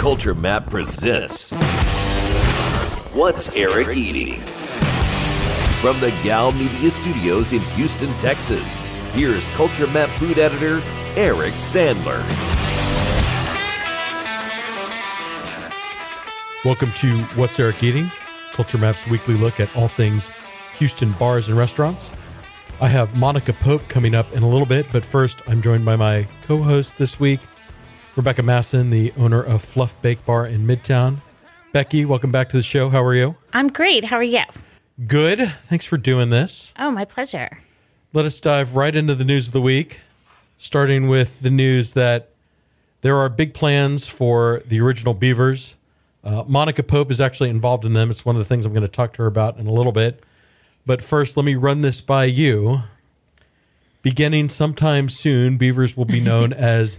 Culture Map presents What's Eric Eating? From the Gow Media Studios in Houston, Texas, here's Culture Map food editor Eric Sandler. Welcome to What's Eric Eating, Culture Map's weekly look at all things Houston bars and restaurants. I have Monica Pope coming up in a little bit, but first I'm joined by my co host this week, Rebecca Masson, the owner of Fluff Bake Bar in Midtown. Becky, welcome back to the show. How are you? I'm great. How are you? Good. Thanks for doing this. Oh, my pleasure. Let us dive right into the news of the week, starting with the news that there are big plans for the original Beavers. Uh, Monica Pope is actually involved in them. It's one of the things I'm going to talk to her about in a little bit. But first, let me run this by you. Beginning sometime soon, Beavers will be known as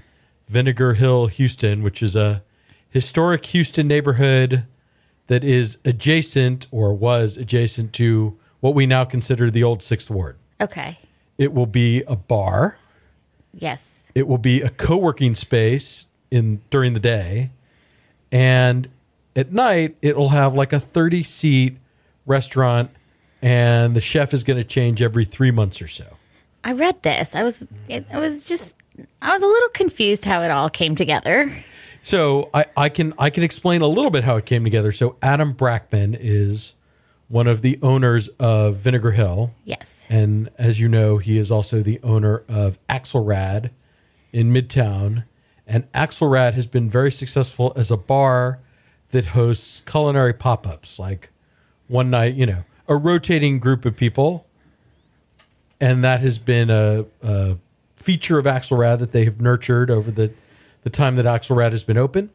Vinegar Hill, Houston, which is a historic Houston neighborhood that is adjacent or was adjacent to what we now consider the old Sixth Ward. Okay. It will be a bar. Yes. It will be a co-working space in during the day, and at night it will have like a thirty-seat restaurant, and the chef is going to change every three months or so. I read this. I was it, I was just I was a little confused how it all came together. So I, I can I can explain a little bit how it came together. So Adam Brackman is one of the owners of Vinegar Hill. Yes. And as you know, he is also the owner of Axelrad in Midtown. And Axelrad has been very successful as a bar that hosts culinary pop ups. Like one night, you know, a rotating group of people. And that has been a, a feature of Axelrad that they have nurtured over the, the time that Axelrad has been open.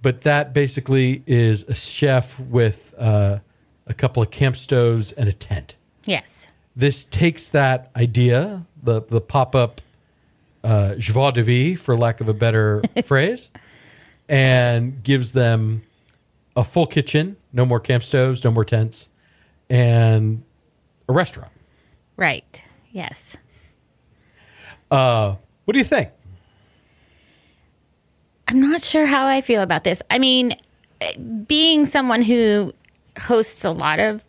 But that basically is a chef with uh, a couple of camp stoves and a tent Yes. this takes that idea, the the pop up uh, joie de vie, for lack of a better phrase, and gives them a full kitchen, no more camp stoves, no more tents, and a restaurant. Right. Yes. Uh, what do you think? I'm not sure how I feel about this. I mean, being someone who hosts a lot of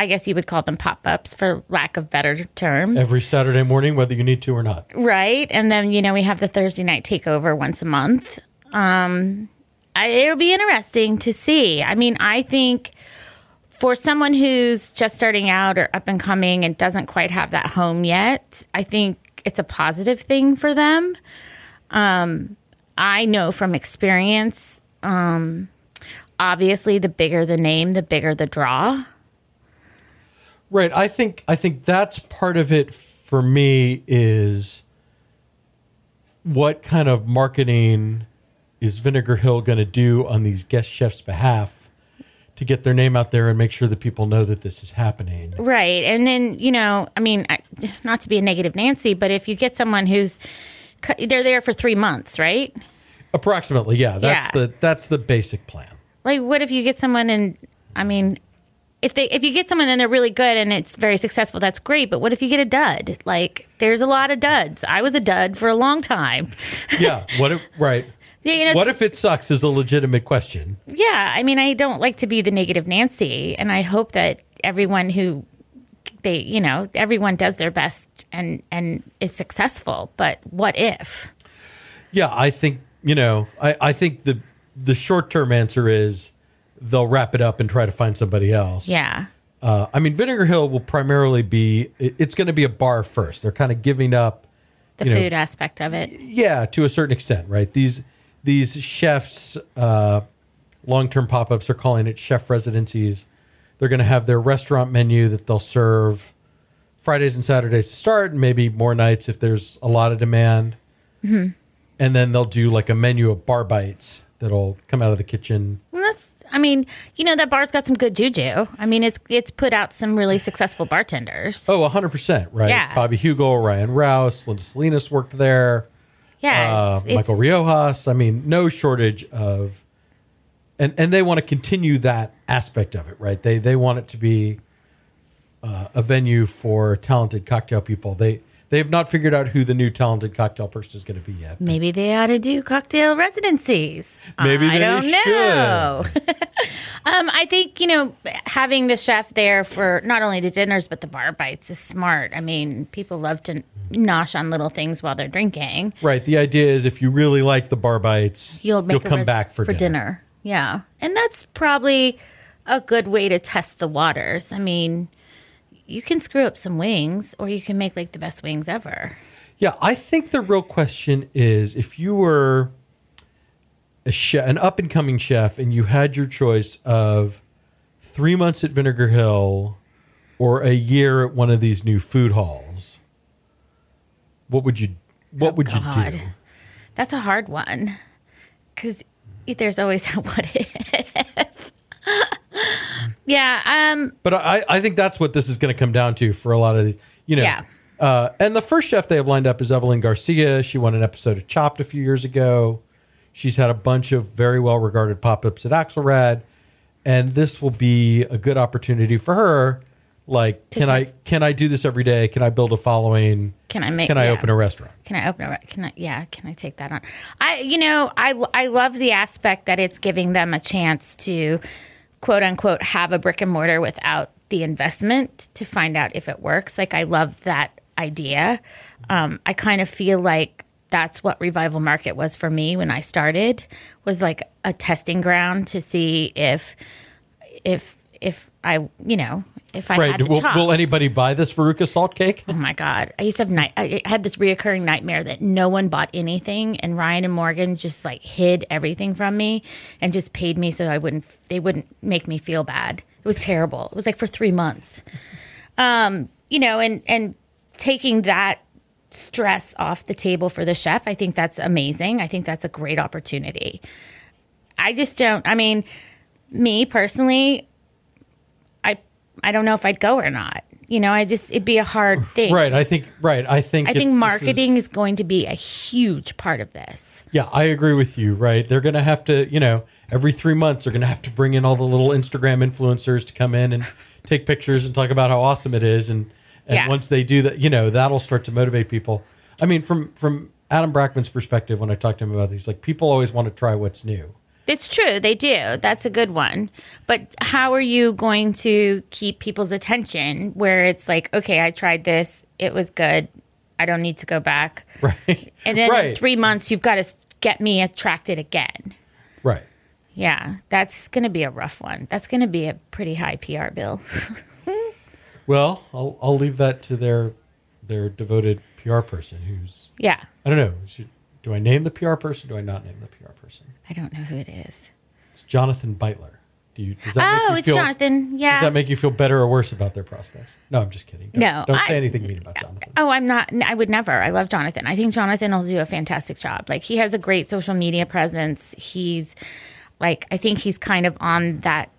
I guess you would call them pop-ups for lack of better terms. Every Saturday morning, whether you need to or not. Right. And then, you know, we have the Thursday night takeover once a month. Um, I, it'll be interesting to see. I mean, I think for someone who's just starting out or up and coming and doesn't quite have that home yet, I think it's a positive thing for them. Um, I know from experience, um, obviously, the bigger the name, the bigger the draw. Right. I think I think that's part of it for me is what kind of marketing is Vinegar Hill going to do on these guest chefs' behalf to get their name out there and make sure that people know that this is happening. Right. And then, you know, I mean, not to be a negative Nancy, but if you get someone who's they're there for 3 months, right? Approximately, yeah. That's Yeah. the that's the basic plan. Like what if you get someone and I mean, if they if you get someone and they're really good and it's very successful, that's great, but what if you get a dud? Like there's a lot of duds. I was a dud for a long time. Yeah. What if right? Yeah, you know, What if it sucks is a legitimate question. yeah, I mean, I don't like to be the negative Nancy, and I hope that everyone who they, you know, everyone does their best and and is successful. But what if? Yeah, I think you know. I, I think the the short term answer is they'll wrap it up and try to find somebody else. Yeah, Uh, I mean, Vinegar Hill will primarily be. it- It's going to be a bar first. They're kind of giving up. the You know, food aspect of it. Yeah, to a certain extent, right? These these chefs, uh, long term pop ups, are calling it chef residencies. They're going to have their restaurant menu that they'll serve Fridays and Saturdays to start, and maybe more nights if there's a lot of demand. And then they'll do like a menu of bar bites that'll come out of the kitchen. Well, that's. I mean, you know that bar's got some good juju. I mean, it's it's put out some really successful bartenders. Oh, 100%, right? Yes. Bobby Heugel, Ryan Rouse, Linda Salinas worked there. Yeah, uh, it's- it's- Michael Riojas. I mean, no shortage of, and and they want to continue that aspect of it, right? They they want it to be uh, a venue for talented cocktail people. They They have not figured out who the new talented cocktail person is going to be yet. Maybe they ought to do cocktail residencies. Maybe I they don't know. um, I think you know having the chef there for not only the dinners but the bar bites is smart. I mean, people love to nosh on little things while they're drinking. Right. The idea is if you really like the bar bites, You'll make a come res- back for, dinner. dinner. Yeah, and that's probably a good way to test the waters. I mean, you can screw up some wings, or you can make like the best wings ever. Yeah, I think the real question is if you were a chef, an up and coming chef, and you had your choice of three months at Vinegar Hill or a year at one of these new food halls, what would you what Oh, would you do? That's a hard one because there's always that what if. Yeah, um, But I, I think that's what this is going to come down to for a lot of the, you know. Yeah. Uh, and the first chef they have lined up is Evelyn Garcia. She won an episode of Chopped a few years ago. She's had a bunch of very well regarded pop ups at Axelrad, and this will be a good opportunity for her. Like, can I can I do this every day? Can I build a following? Can I make- Can I yeah. open a restaurant? Can I open it? Can I? Yeah. Can I take that on? I, you know, I I love the aspect that it's giving them a chance to, quote unquote, have a brick and mortar without the investment to find out if it works. Like I love that idea. Um, I kind of feel like that's what Revival Market was for me when I started. Was like a testing ground to see if, if if I, you know, if I had Right. the Will, chops. will anybody buy this Veruca salt cake? Oh my god! I used to have night. I had this reoccurring nightmare that no one bought anything, and Ryan and Morgan just like hid everything from me and just paid me so I wouldn't. They wouldn't make me feel bad. It was terrible. It was like for three months. Um, you know, and and taking that stress off the table for the chef, I think that's amazing. I think that's a great opportunity. I just don't. I mean, me personally, I don't know if I'd go or not. You know, I just it'd be a hard thing. Right. I think. Right. I think. I think this is- marketing is going to be a huge part of this. Yeah, I agree with you. Right, they're going to have to, you know, every three months they're going to have to bring in all the little Instagram influencers to come in and take pictures and talk about how awesome it is. And and Yeah. once they do that, you know, that'll start to motivate people. I mean, from from Adam Brackman's perspective, when I talked to him about these, like people always want to try what's new. It's true, they do. That's a good one. But how are you going to keep people's attention where it's like, okay, I tried this, it was good, I don't need to go back. Right. And then in three months, you've got to get me attracted again. right. Yeah, that's going to be a rough one. That's going to be a pretty high PR bill. Well, I'll I'll leave that to their their devoted PR person who's yeah, I don't know. Should, do I name the PR person? Do I not name the PR person? I don't know who it is. It's Jonathan Beitler. Do you? Does that make Oh, you it's feel, Jonathan. Yeah. Does that make you feel better or worse about their prospects? No, I'm just kidding. Don't, No, don't I- say anything mean about Jonathan. Oh, I'm not. I would never. I love Jonathan. I think Jonathan will do a fantastic job. Like he has a great social media presence. He's like I think he's kind of on that.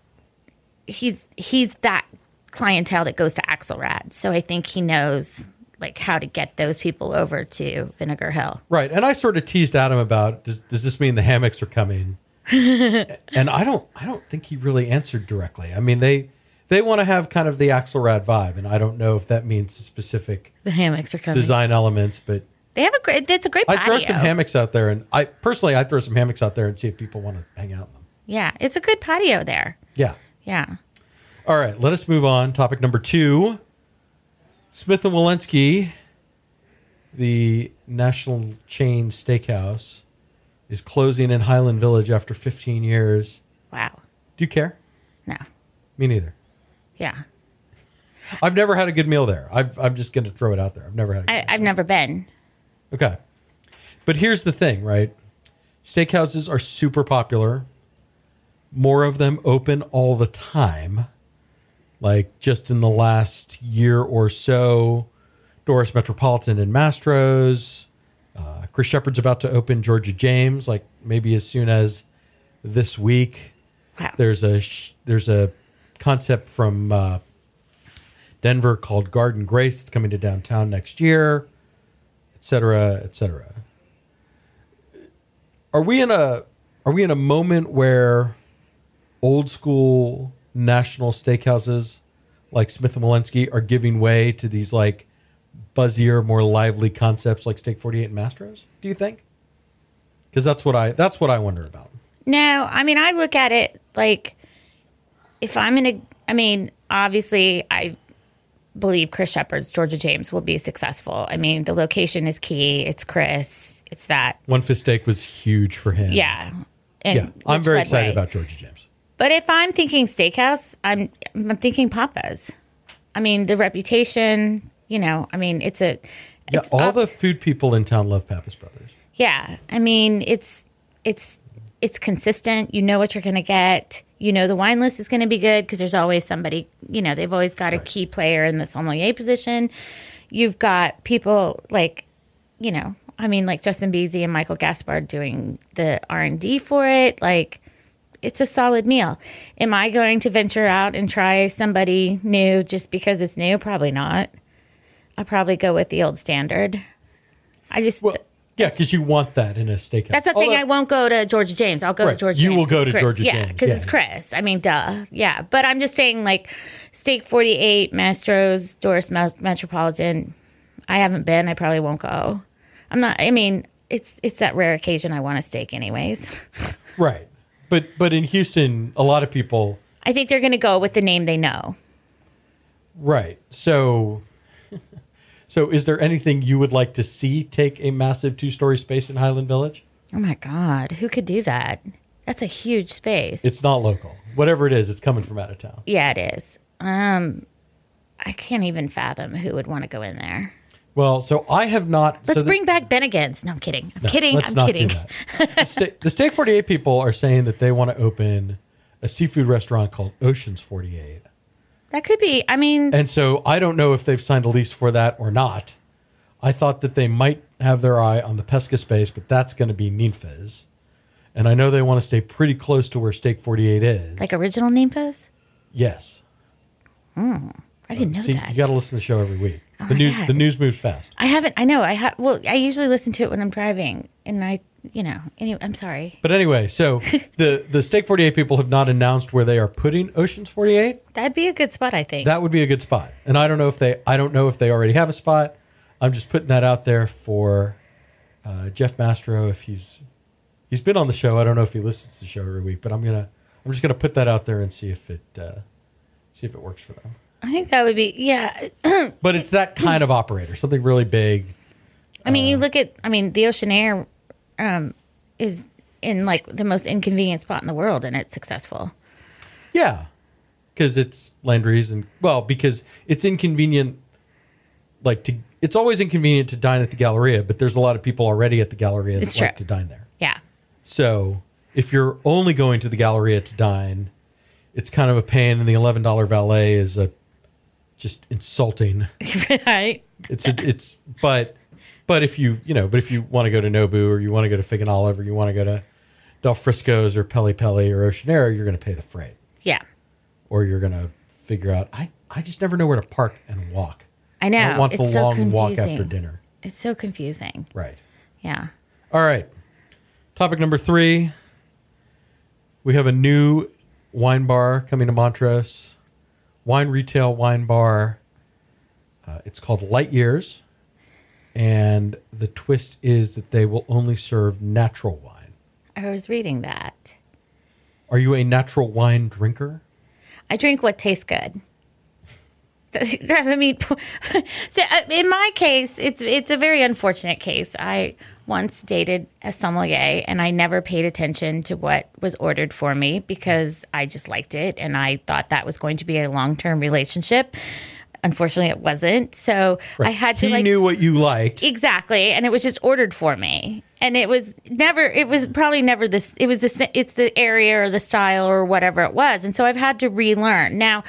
He's he's that clientele that goes to Axelrad. So I think he knows like how to get those people over to Vinegar Hill. Right, and I sort of teased Adam about does does this mean the hammocks are coming? and I don't I don't think he really answered directly. I mean they they want to have kind of the Axelrad vibe, and I don't know if that means specific The hammocks are coming. design elements, but They have a great. It's a great I'd throw some hammocks out there, and I personally I'd throw some hammocks out there and see if people want to hang out in them. yeah, it's a good patio there. Yeah. Yeah. All right, let us move on. Topic number two Smith and Wollensky, the national chain steakhouse, is closing in Highland Village after 15 years. Wow. Do you care? No. Me neither. Yeah. I've never had a good meal there. I've, I'm just going to throw it out there. I've never had a good I, I've never been. Okay. But here's the thing, right? Steakhouses are super popular. More of them open all the time. Like just in the last year or so, Doris Metropolitan and Mastro's. Uh, Chris Shepard's about to open Georgia James, like maybe as soon as this week. Wow. There's a sh- there's a concept from uh, Denver called Guard and Grace. It's coming to downtown next year, et cetera, et cetera. Are we in a are we in a moment where old school national steakhouses like Smith and Wollensky are giving way to these like buzzier, more lively concepts like Steak 48 and Mastro's? Do you think? Because that's what I that's what I wonder about. No, I mean, I look at it like if I'm in a, I mean, obviously, I believe Chris Shepard's Georgia James will be successful. I mean, the location is key. It's Chris. It's that. One Fifth Steak was huge for him. Yeah. And yeah. I'm very excited way. about Georgia James. But if I'm thinking steakhouse, I'm I'm thinking Pappas. I mean, the reputation. You know, I mean, it's a. Yeah, It's all up- the food people in town love Pappas Brothers. Yeah, I mean it's it's it's consistent. You know what you're going to get. You know the wine list is going to be good because there's always somebody. You know they've always got a key player in the sommelier position. You've got people like, you know, I mean like Justin Beasy and Michael Gaspard doing the R and D for it. Like, it's a solid meal. Am I going to venture out and try somebody new just because it's new? Probably not. I'll probably go with the old standard. I just Well, yeah, because you want that in a steakhouse. that's not saying Although- I won't go to Georgia James. I'll go Right. to Georgia You James. will go to Chris. Georgia yeah, James, because it's. Chris. I mean, duh. Yeah. But I'm just saying, like, Steak 48, Mastro's, Doris Metropolitan. I haven't been. I probably won't go. I'm not, I mean, it's it's that rare occasion I want a steak, anyways. Right. But but in Houston, a lot of people I think they're going to go with the name they know. Right. So so is there anything you would like to see take a massive two-story space in Highland Village? Oh my God. Who could do that? That's a huge space. It's not local. Whatever it is, it's coming from out of town. yeah, it is. Um, I can't even fathom who would want to go in there. Well, so I have not Let's so bring back Bennigan's. No, I'm kidding. I'm No, kidding. let's I'm not kidding. Do that. the, Steak 48 people are saying that they want to open a seafood restaurant called Oceans 48. That could be. I mean, And so I don't know if they've signed a lease for that or not. I thought that they might have their eye on the Pesca space, but that's going to be Ninfa's. And I know they want to stay pretty close to where Steak 48 is. like original Ninfa's? yes. Hmm, I didn't uh, know See, that. you got to listen to the show every week. Oh the news God. the news moves fast. I haven't. I know. I have. Well, I usually listen to it when I'm driving, and I, you know. Anyway, I'm sorry. But anyway, so the the Steak 48 people have not announced where they are putting Oceans 48. That'd be a good spot. I think. That would be a good spot. And I don't know if they I don't know if they already have a spot. I'm just putting that out there for uh, Jeff Mastro if he's he's been on the show. I don't know if he listens to the show every week, but I'm gonna I'm just gonna put that out there and see if it uh, see if it works for them. I think that would be. Yeah. But it's that kind of operator, something really big. I mean, you Uh. look at. I mean, the Oceanaire, um, is in like the most inconvenient spot in the world, and it's successful. Yeah, because it's Landry's and well, because it's inconvenient. Like to, it's always inconvenient to dine at the Galleria, but there's a lot of people already at the Galleria that like to dine there. Yeah. So if you're only going to the Galleria to dine, it's kind of a pain, and the eleven dollar valet is a just insulting. right. It's a, it's but but if you you know but if you want to go to Nobu or you want to go to Fig and Olive or you want to go to Del Frisco's or Peli Peli or Oceanaire, you're going to pay the freight Yeah. or you're going to figure out I I just never know where to park and walk. I know. I don't want the it's so long walk confusing. after dinner. It's so confusing. Right. Yeah. All right. Topic number three. We have a new wine bar coming to Montrose. Wine retail wine bar. Uh, it's called Light Years. And the twist is that they will only serve natural wine. I was reading that. Are you a natural wine drinker? I drink what tastes good. I mean, so uh, in my case, it's it's a very unfortunate case. I once dated a sommelier, and I never paid attention to what was ordered for me because I just liked it, and I thought that was going to be a long term relationship. Unfortunately, it wasn't. So I had to he like knew what you liked. Exactly, and it was just ordered for me, and it was never. It was probably never this. It was the. It's the area or the style or whatever it was, and so I've had to relearn now.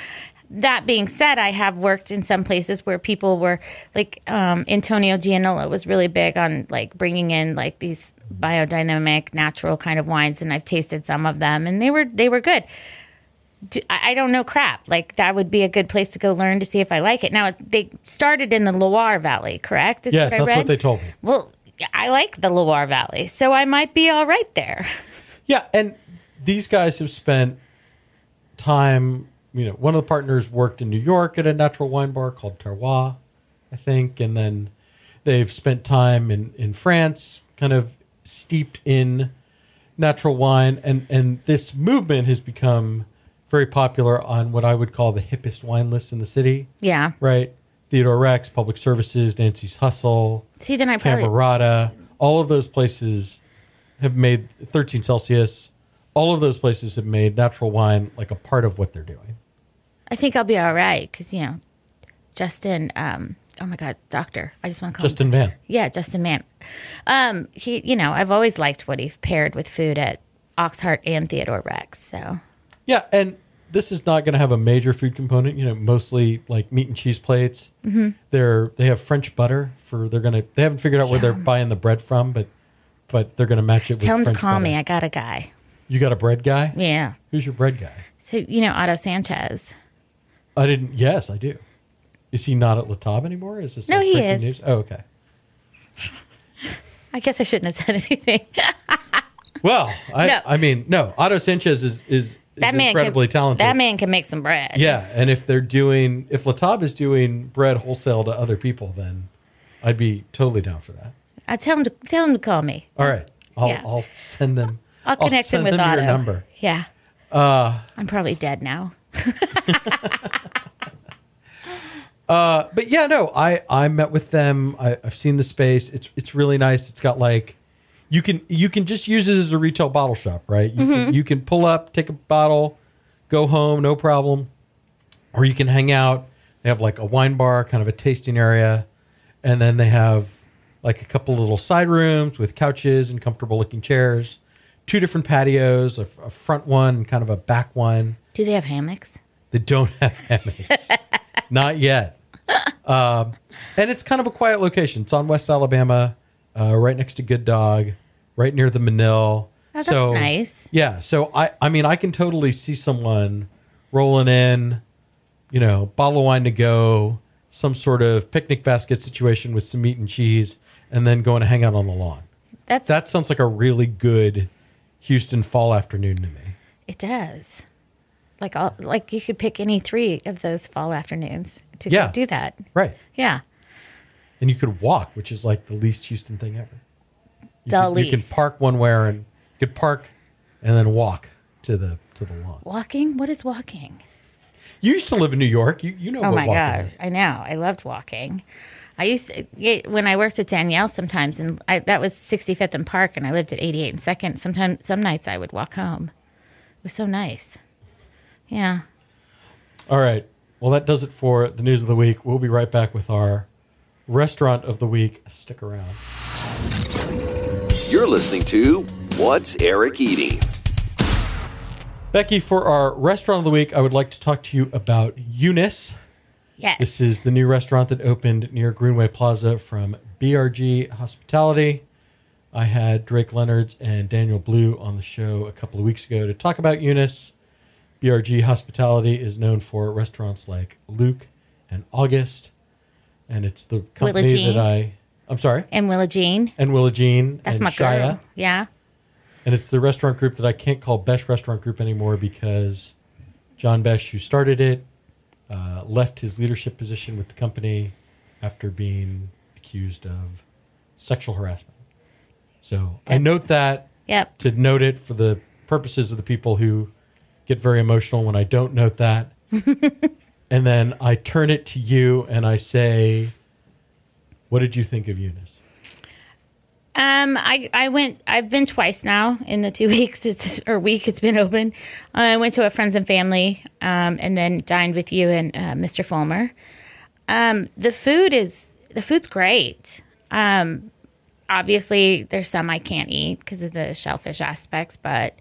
That being said, I have worked in some places where people were like um, Antonio Gianola was really big on like bringing in like these biodynamic, natural kind of wines, and I've tasted some of them, and they were they were good. Do- I don't know crap. Like that would be a good place to go learn to see if I like it. Now they started in the Loire Valley, correct? Is Yes, I that's what they told me. Well, I like the Loire Valley, so I might be all right there. Yeah, and these guys have spent time. You know, one of the partners worked in New York at a natural wine bar called Terroir, I think, and then they've spent time in in France, kind of steeped in natural wine, and and this movement has become very popular on what I would call the hippest wine list in the city. Yeah. Right, Theodore Rex, Public Services, Nancy's Hustle, See, then I probably Camerata, all of those places have made 13 Celsius. All of those places have made natural wine like a part of what they're doing. I think I'll be all right because you know, Justin. Um, oh my God, doctor. I just want to call him Justin Vann. Yeah, Justin Vann. Um, he, you know, I've always liked what he paired with food at Oxheart and Theodore Rex. So Yeah, and this is not going to have a major food component. You know, mostly like meat and cheese plates. Mm-hmm. They're they have French butter for. They're gonna. They haven't figured out where they're buying the bread from, but but they're gonna match it. tell him with to French call butter. me. I got a guy. You got a bread guy? Yeah. Who's your bread guy? So you know Otto Sanchez. I didn't. Yes, I do. Is he not at La Table anymore? Is this No, like he breaking is. News? Oh, okay. I guess I shouldn't have said anything. Well, I, No. I mean, no. Otto Sanchez is is, is that man incredibly can, talented. That man can make some bread. Yeah, and if they're doing, if La Table is doing bread wholesale to other people, then I'd be totally down for that. I tell him to tell him to call me. All right, I'll Yeah. I'll send them. I'll connect him send with them Otto. Your number. Yeah. Uh, I'm probably dead now. Uh, but yeah, no, I I met with them. I, I've seen the space. It's it's really nice. It's got like you can you can just use it as a retail bottle shop, right? You can, mm-hmm. you can pull up, take a bottle, go home, no problem, or you can hang out. They have like a wine bar, kind of a tasting area, and then they have like a couple little side rooms with couches and comfortable looking chairs. Two different patios, a, a front one and kind of a back one. Do they have hammocks? They don't have hammocks. Not yet. Um, and it's kind of a quiet location. It's on West Alabama, uh, right next to Good Dog, right near the Menil. Oh, that's nice. Yeah. So I, I mean, I can totally see someone rolling in, you know, bottle of wine to go, some sort of picnic basket situation with some meat and cheese, and then going to hang out on the lawn. That's That sounds like a really good Houston fall afternoon to me. it does. Like all, like you could pick any three of those fall afternoons to Yeah. do that. Right. Yeah. and you could walk, which is like the least Houston thing ever. You The could, You can park one where and you could park and then walk to the to the lawn. Walking? What is walking? You used to live in New York. You you know Oh my gosh, is. I know. I loved walking. I used to when I worked at Daniel sometimes, and I, that was 65th and Park, and I lived at 88 and Second. Sometimes, some nights I would walk home. It was so nice. Yeah. All right. Well, that does it for the news of the week. We'll be right back with our restaurant of the week. Stick around. You're listening to What's Eric Eating? Becky, for our restaurant of the week, I would like to talk to you about Eunice. Yes. This is the new restaurant that opened near Greenway Plaza from BRG Hospitality. I had Drake Leonards and Daniel Blue on the show a couple of weeks ago to talk about Eunice. BRG Hospitality is known for restaurants like Luke and August, and it's the company that I. I'm sorry, and Willa Jean. and Willa Jean That's my Shia. girl. Yeah. And it's the restaurant group that I can't call Besh Restaurant Group anymore because John Besh, who started it, uh, left his leadership position with the company after being accused of sexual harassment. So I note that Yep. to note it for the purposes of the people who get very emotional when I don't note that. and then I turn it to you and I say, What did you think of Eunice? Um, I, I went. I've been twice now in the two weeks it's or week it's been open. I went to a friends and family, um, and then dined with you and uh, Mr. Fulmer. Um, the food is the food's great. Um, obviously, there's some I can't eat because of the shellfish aspects, but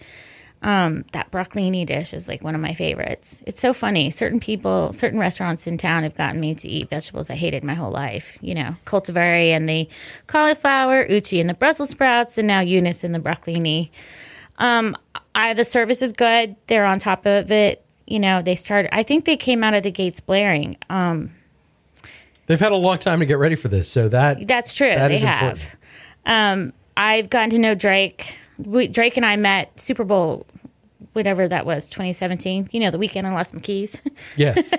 um, that broccolini dish is like one of my favorites. It's so funny. Certain people, certain restaurants in town have gotten me to eat vegetables I hated my whole life. You know, Coltivare and the cauliflower, uchi and the Brussels sprouts, and now Eunice and the broccolini. Um, I the service is good. They're on top of it. You know, they started. I think they came out of the gates blaring. Um, They've had a long time to get ready for this, so that That's true. That they have. Um, I've gotten to know Drake. We, Drake and I met Super Bowl, whatever that was, 2017. You know, the weekend in Los McKees. yes.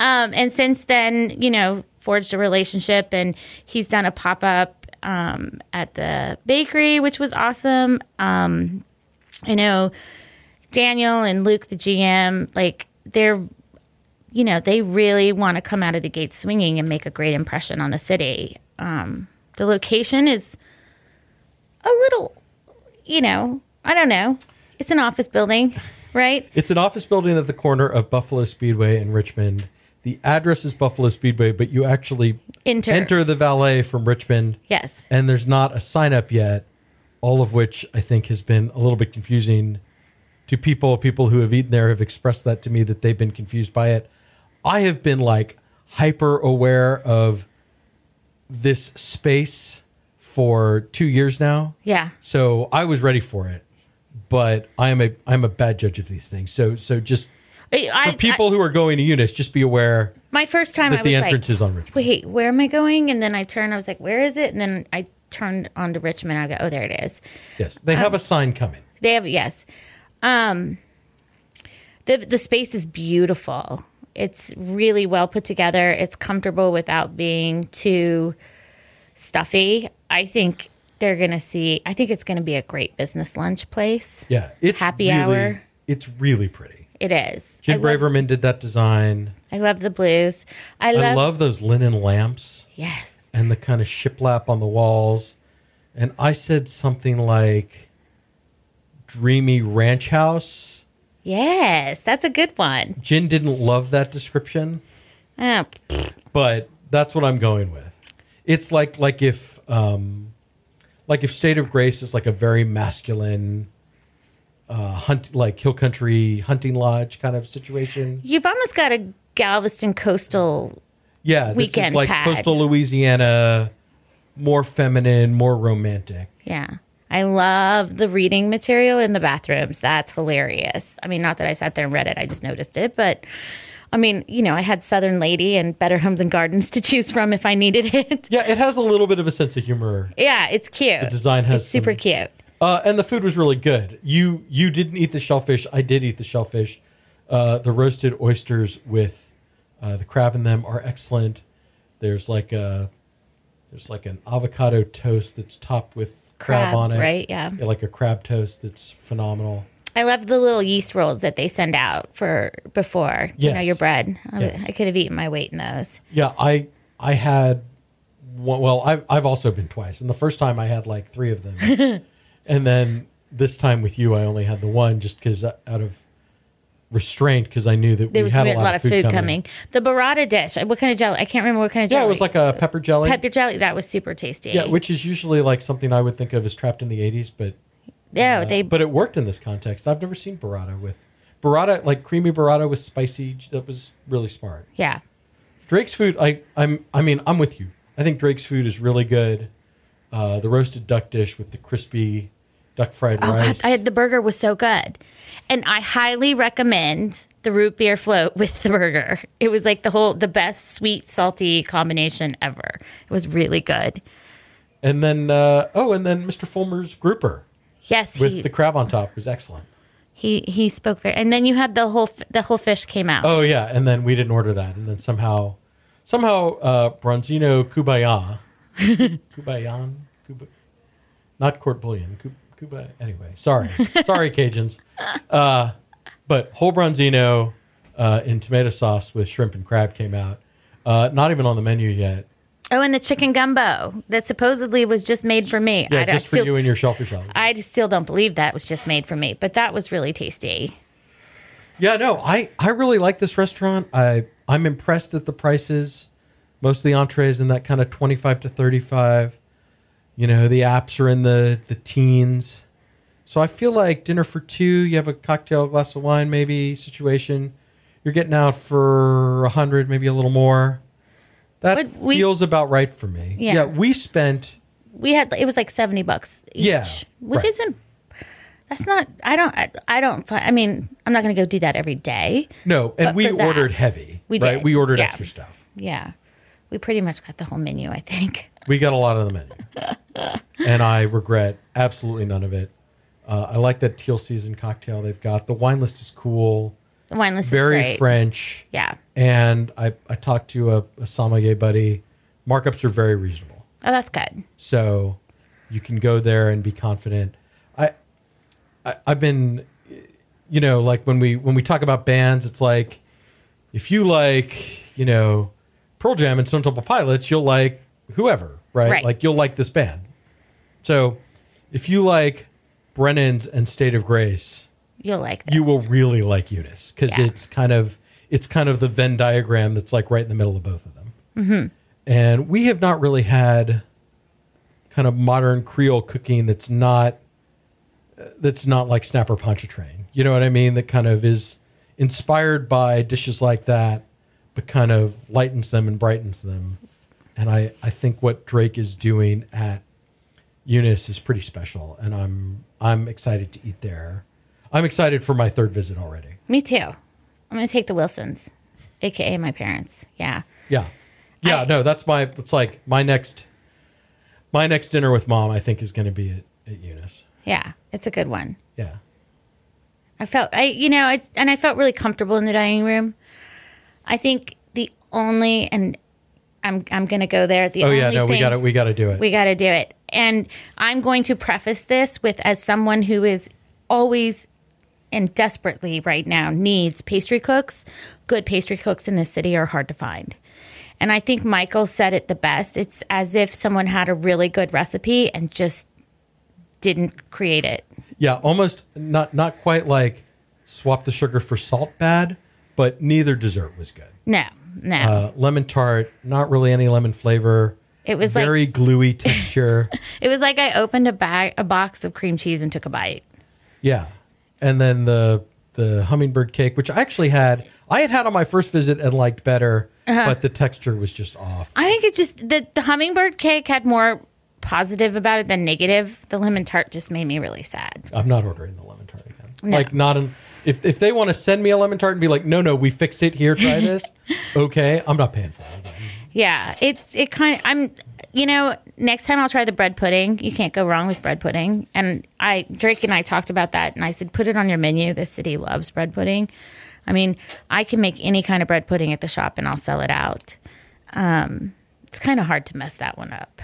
um, and since then, you know, forged a relationship, and he's done a pop up um, at the bakery, which was awesome. Um, I know Daniel and Luke, the GM, like they're, you know, they really want to come out of the gate swinging and make a great impression on the city. Um, the location is a little, you know, I don't know. It's an office building, right? It's an office building at the corner of Buffalo Speedway and Richmond. The address is Buffalo Speedway, but you actually Enter. enter the valet from Richmond. Yes. And there's not a sign up yet, all of which I think has been a little bit confusing to people. People who have eaten there have expressed that to me that they've been confused by it. I have been like hyper aware of this space for two years now. Yeah. So I was ready for it, but I am a I'm a bad judge of these things. So so just I, for people who are going to Eunice, just be aware my first time, that I the was entrance like, is on Richmond. wait, where am I going? And then I turned, I was like, where is it? And then I turned onto Richmond. I go, oh, there it is. Yes, they Um, have a sign coming. They have, yes. Um, the, the space is beautiful. It's really well put together. It's comfortable without being too stuffy. I think they're going to see, I think it's going to be a great business lunch place. Yeah, it's Happy really, hour. It's really pretty. It is. I Jim love, Braverman did that design. I love the blues. I love, I love those linen lamps yes. and the kind of shiplap on the walls. And I said something like dreamy ranch house. Yes, that's a good one. Jen didn't love that description. Oh, but that's what I'm going with. It's like like if um, like if State of Grace is like a very masculine uh, hunt like hill country hunting lodge kind of situation. you've almost got a Galveston coastal. Yeah, this Weekend is like pad. coastal Louisiana, more feminine, more romantic. Yeah. I love the reading material in the bathrooms. That's hilarious. I mean, not that I sat there and read it, I just noticed it. But I mean, you know, I had Southern Lady and Better Homes and Gardens to choose from if I needed it. Yeah, it has a little bit of a sense of humor. Yeah, it's cute. The design has it's super some- cute. Uh, and the food was really good. You you didn't eat the shellfish. I did eat the shellfish. Uh, the roasted oysters with uh, the crab in them are excellent. There's like a there's like an avocado toast that's topped with crab, Crab, on it. right? Yeah. like a crab toast that's phenomenal. I love the little yeast rolls that they send out for before you know your bread. I, Yes. I could have eaten my weight in those. Yeah, I I had one, well, I've I've also been twice, and the first time I had like three of them, and then this time with you, I only had the one just because out of restraint because I knew that There we was had a lot of food coming. The burrata dish. Uh, what kind of jelly? I can't remember what kind of jelly. Yeah, it was like a pepper jelly. pepper jelly. That was super tasty. Yeah, which is usually like something I would think of as trapped in the '80s, but yeah, they but it worked in this context. I've never seen burrata with burrata like creamy burrata with spicy. That was really smart. yeah. Drake's food, I, I'm, I mean, I'm with you. I think Drake's food is really good. Uh, the roasted duck dish with the crispy duck fried Oh God, rice. I had the burger was so good, and I highly recommend the root beer float with the burger. It was like the whole the best sweet salty combination ever. It was really good. and then, uh, oh, and then Mr. Fulmer's grouper Yes, with he, the crab on top was excellent. he he spoke very. And then you had the whole the whole fish came out. Oh yeah, and then we didn't order that, and then somehow, somehow, uh, Bronzino Kubaya, Kubayan, Kuba, not court bullion, Ku- Kuba. Anyway, sorry, sorry, Cajuns. Uh, but whole Bronzino uh, in tomato sauce with shrimp and crab came out. Uh, not even on the menu yet. Oh, and the chicken gumbo that supposedly was just made for me. Yeah, I, I just for still, you and your shellfish allergy. I just still don't believe that was just made for me, but that was really tasty. Yeah, no, I, I really like this restaurant. I I'm impressed at the prices. Most of the entrees in that kind of 25 to 35. You know, the apps are in the the teens. So I feel like dinner for two, you have a cocktail, glass of wine maybe situation. You're getting out for a 100, maybe a little more. That we- feels about right for me. Yeah. we spent We had it was like seventy bucks each, Yeah, which right. isn't. That's not. I don't. I, I don't. I mean, I'm not going to go do that every day. no, and we for that, ordered heavy. we right? did, We ordered yeah. extra stuff. Yeah, we pretty much got the whole menu. I think. We got a lot of the menu, and I regret absolutely none of it. Uh, I like that teal season cocktail they've got. The wine list is cool. The wine list very is great. French. Yeah. And I, I talked to a, a sommelier buddy. Markups are very reasonable. Oh, that's good. So you can go there and be confident. I, I I've been you know, like when we when we talk about bands, it's like if you like, you know, Pearl Jam and Stone Temple Pilots, you'll like whoever, right? Right. Like you'll like this band. So if you like Brennan's and State of Grace, You'll like this. you will really like Eunice because Yeah. it's kind of it's kind of the Venn diagram that's like right in the middle of both of them. Mm-hmm. And we have not really had kind of modern Creole cooking that's not that's not like Snapper Pontchartrain. You know what I mean? That kind of is inspired by dishes like that, but kind of lightens them and brightens them. And I, I think what Drake is doing at Eunice is pretty special, and I'm I'm excited to eat there. I'm excited for my third visit already. Me too. I'm going to take the Wilsons, aka my parents. Yeah. Yeah, yeah. I- no, that's my. It's like my next, my next dinner with mom. I think is going to be at, at Eunice. Yeah. It's a good one. Yeah, I felt I you know, I, and I felt really comfortable in the dining room. I think the only and I'm I'm going to go there. The Oh yeah, no, we got to we got to do it. We got to do it. And I'm going to preface this with as someone who is always and desperately right now needs pastry cooks. Good pastry cooks in this city are hard to find. And I think Michael said it the best. It's as if someone had a really good recipe and just didn't create it. yeah, almost not not quite like swap the sugar for salt bad, but neither dessert was good. No, no. Uh, lemon tart, not really any lemon flavor. It was like- very gluey texture. it was like I opened a bag a box of cream cheese and took a bite. yeah, and then the the hummingbird cake, which I actually had, I had had on my first visit and liked better, Uh-huh. but the texture was just off. I think it just the, the hummingbird cake had more positive about it than negative. The lemon tart just made me really sad. I'm not ordering the lemon tart again. No. Like not an if if they want to send me a lemon tart and be like, no, no, we fixed it here, try this. okay, I'm not paying for it. Yeah, it's it kind of I'm you know next time I'll try the bread pudding. You can't go wrong with bread pudding. And I Drake and I talked about that, and I said put it on your menu. The city loves bread pudding. I mean, I can make any kind of bread pudding at the shop, and I'll sell it out. Um, it's kind of hard to mess that one up.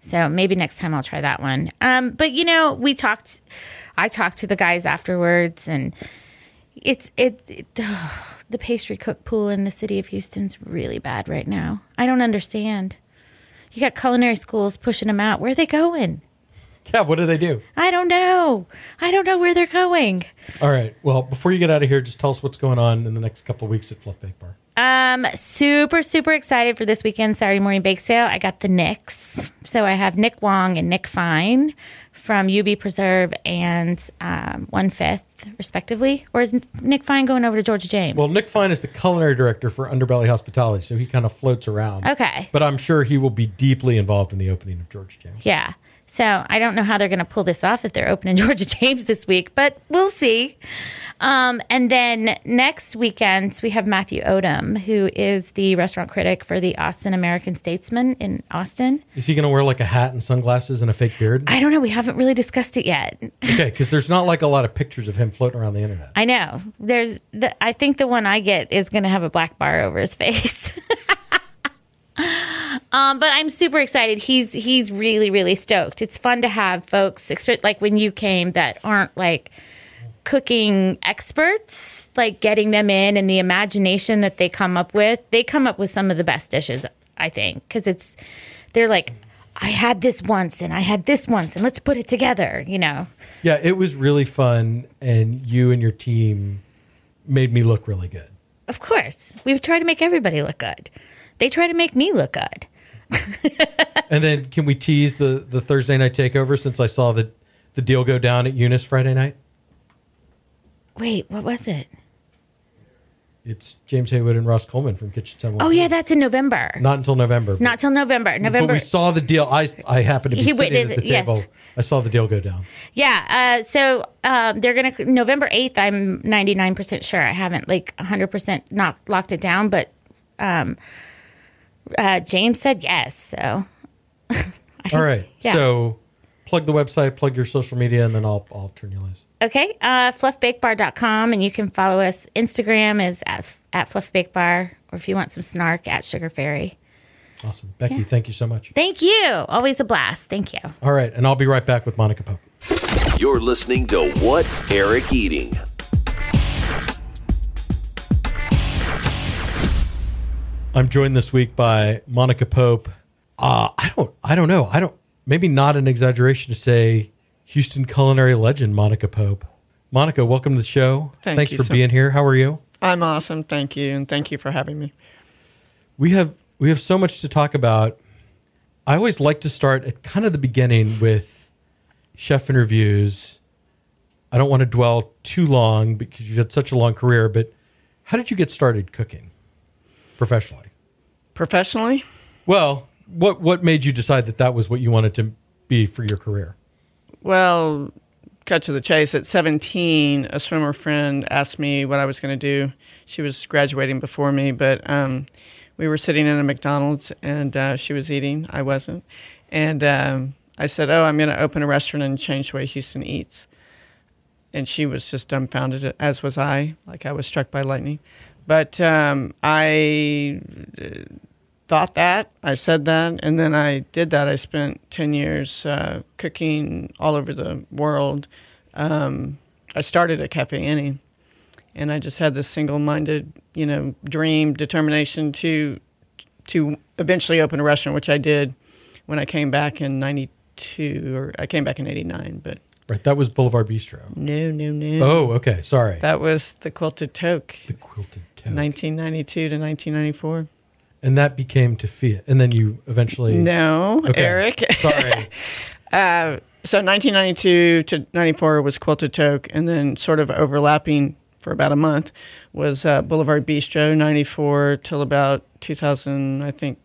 So maybe next time I'll try that one. Um, but you know, we talked. I talked to the guys afterwards, and it's it, it the pastry cook pool in the city of Houston's really bad right now. I don't understand. You got culinary schools pushing them out. Where are they going? Yeah, what do they do? I don't know. I don't know where they're going. All right. Well, before you get out of here, just tell us what's going on in the next couple of weeks at Fluff Bake Bar. Um, super, super excited for this weekend Saturday morning bake sale. I got the Nicks. So I have Nick Wong and Nick Fine from UB Preserve and um, One Fifth, respectively. Or is Nick Fine going over to Georgia James? Well, Nick Fine is the culinary director for Underbelly Hospitality, so he kind of floats around. Okay. But I'm sure he will be deeply involved in the opening of Georgia James. Yeah. So I don't know how they're going to pull this off if they're opening Georgia James this week, but we'll see. Um, and then next weekend, we have Matthew Odam, who is the restaurant critic for the Austin American Statesman in Austin. Is he going to wear like a hat and sunglasses and a fake beard? I don't know. We haven't really discussed it yet. okay, because there's not like a lot of pictures of him floating around the internet. I know. There's the, I think the one I get is going to have a black bar over his face. um, but I'm super excited. He's he's really really stoked. It's fun to have folks like when you came that aren't like cooking experts, like getting them in and the imagination that they come up with. They come up with some of the best dishes, I think, because it's they're like. I had this once and I had this once and let's put it together, you know. Yeah, it was really fun, and you and your team made me look really good. Of course. We try to make everybody look good. They try to make me look good. And then, can we tease the the Thursday night takeover since I saw the the deal go down at Eunice Friday night? Wait, what was it? It's James Haywood and Ross Coleman from Kitchen Seven. Oh yeah, that's in November. not until November. Not till November. November. But we saw the deal. I I happened to be He sitting witnessed at the it, yes. table. I saw the deal go down. yeah. Uh, so um, they're gonna November eighth. I'm 99 percent sure. I haven't like 100 percent not locked it down, but um, uh, James said yes. So All right. Yeah. So plug the website, plug your social media, and then I'll I'll turn you loose. Okay, uh, fluffbakebar.com, and you can follow us. Instagram is at, at fluffbakebar, or if you want some snark, at Sugar Fairy. Awesome. Becky, thank you so much. Thank you. Always a blast. Thank you. All right. And I'll be right back with Monica Pope. You're listening to What's Eric Eating? I'm joined this week by Monica Pope. Uh, I don't, I don't know. I don't. Maybe not an exaggeration to say Houston culinary legend Monica Pope. Monica, welcome to the show. Thank Thanks you for so- being here. How are you? I'm awesome. Thank you. And thank you for having me. We have we have so much to talk about. I always like to start at kind of the beginning with chef interviews. I don't want to dwell too long because you've had such a long career, but how did you get started cooking professionally? Professionally, Well, what what made you decide that that was what you wanted to be for your career? Well, cut to the chase. At 17, a swimmer friend asked me what I was going to do. She was graduating before me, but um, we were sitting in a McDonald's and uh, she was eating. I wasn't. And um, I said, Oh, I'm going to open a restaurant and change the way Houston eats. And she was just dumbfounded, as was I, like I was struck by lightning. But um, I thought that I said that, and then I did that. I spent ten years uh, cooking all over the world. Um, I started at Cafe Annie, and I just had this single-minded, you know, dream, determination to to eventually open a restaurant, which I did when I came back in '92, or I came back in '89. But Right, that was Boulevard Bistro. no, no, no. Oh, okay. Sorry. That was the Quilted Toque, the quilted toe. 1992 to 1994. And that became Tafia. And then you eventually No, Okay. Eric. Sorry. Uh, so 1992 to 94 was Quilted Toque, and then sort of overlapping for about a month was uh, Boulevard Bistro. 94 till about 2000, I think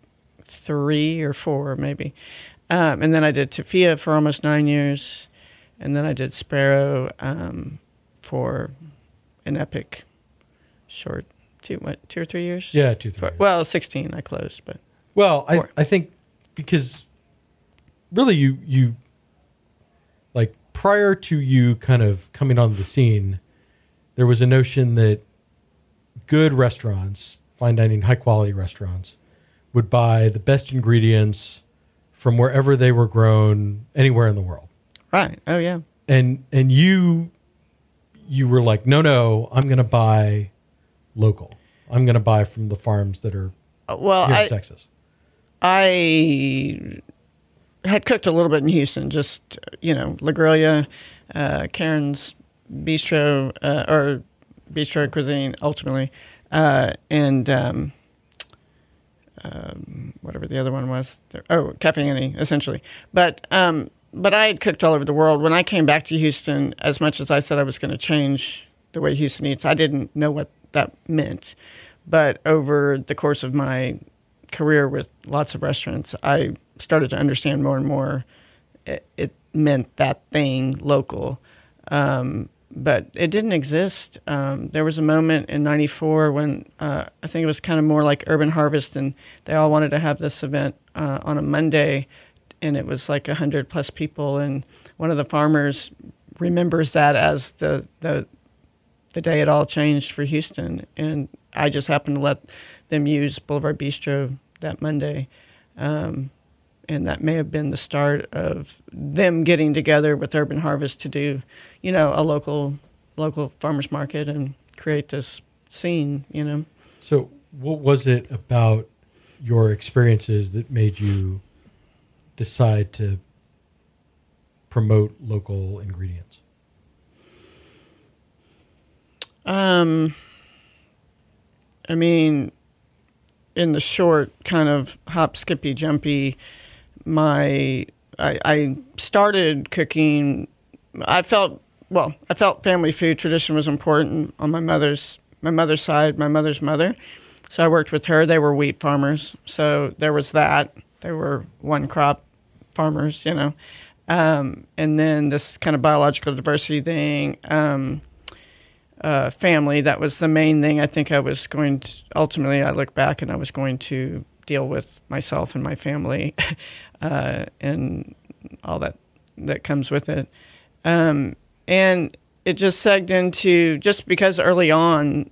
three or four maybe, um, and then I did Tafia for almost nine years, and then I did Sparrow um, for an epic short two what two or three years. yeah, two, three. For- well, 16 I closed, but Well, I, Four. I think because really you you like prior to you kind of coming on the scene, there was a notion that good restaurants, fine dining, high quality restaurants, would buy the best ingredients from wherever they were grown anywhere in the world. right. Oh yeah. And and you you were like, no, no, I'm going to buy local. I'm going to buy from the farms that are Uh, Well, here I, in Texas. I had cooked a little bit in Houston, just you know, La Griglia, uh, Karen's Bistro uh, or Bistro Cuisine, ultimately, uh, and um, um, whatever the other one was. Oh, Cafe Annie, essentially. But um, but I had cooked all over the world. When I came back to Houston, as much as I said I was going to change the way Houston eats, I didn't know what that meant. But over the course of my career with lots of restaurants, I started to understand more and more it, it meant that thing local. Um, but it didn't exist. Um, there was a moment in '94 when uh, I think it was kind of more like Urban Harvest, and they all wanted to have this event uh, on a Monday, and it was like hundred plus people. And one of the farmers remembers that as the the the day it all changed for Houston. And I just happened to let them use Boulevard Bistro that Monday. Um, and that may have been the start of them getting together with Urban Harvest to do, you know, a local local farmers market and create this scene, you know. So, what was it about your experiences that made you decide to promote local ingredients? Um, I mean, in the short kind of hop, skippy, jumpy, my I, I started cooking. I felt well. I felt family food tradition was important on my mother's my mother's side. My mother's mother. So I worked with her. They were wheat farmers, so there was that. They were one crop farmers, you know. Um, and then this kind of biological diversity thing. Um, uh, family. That was the main thing. I think I was going to ultimately. I look back and I was going to deal with myself and my family, uh, and all that that comes with it. Um, and it just segged into just because early on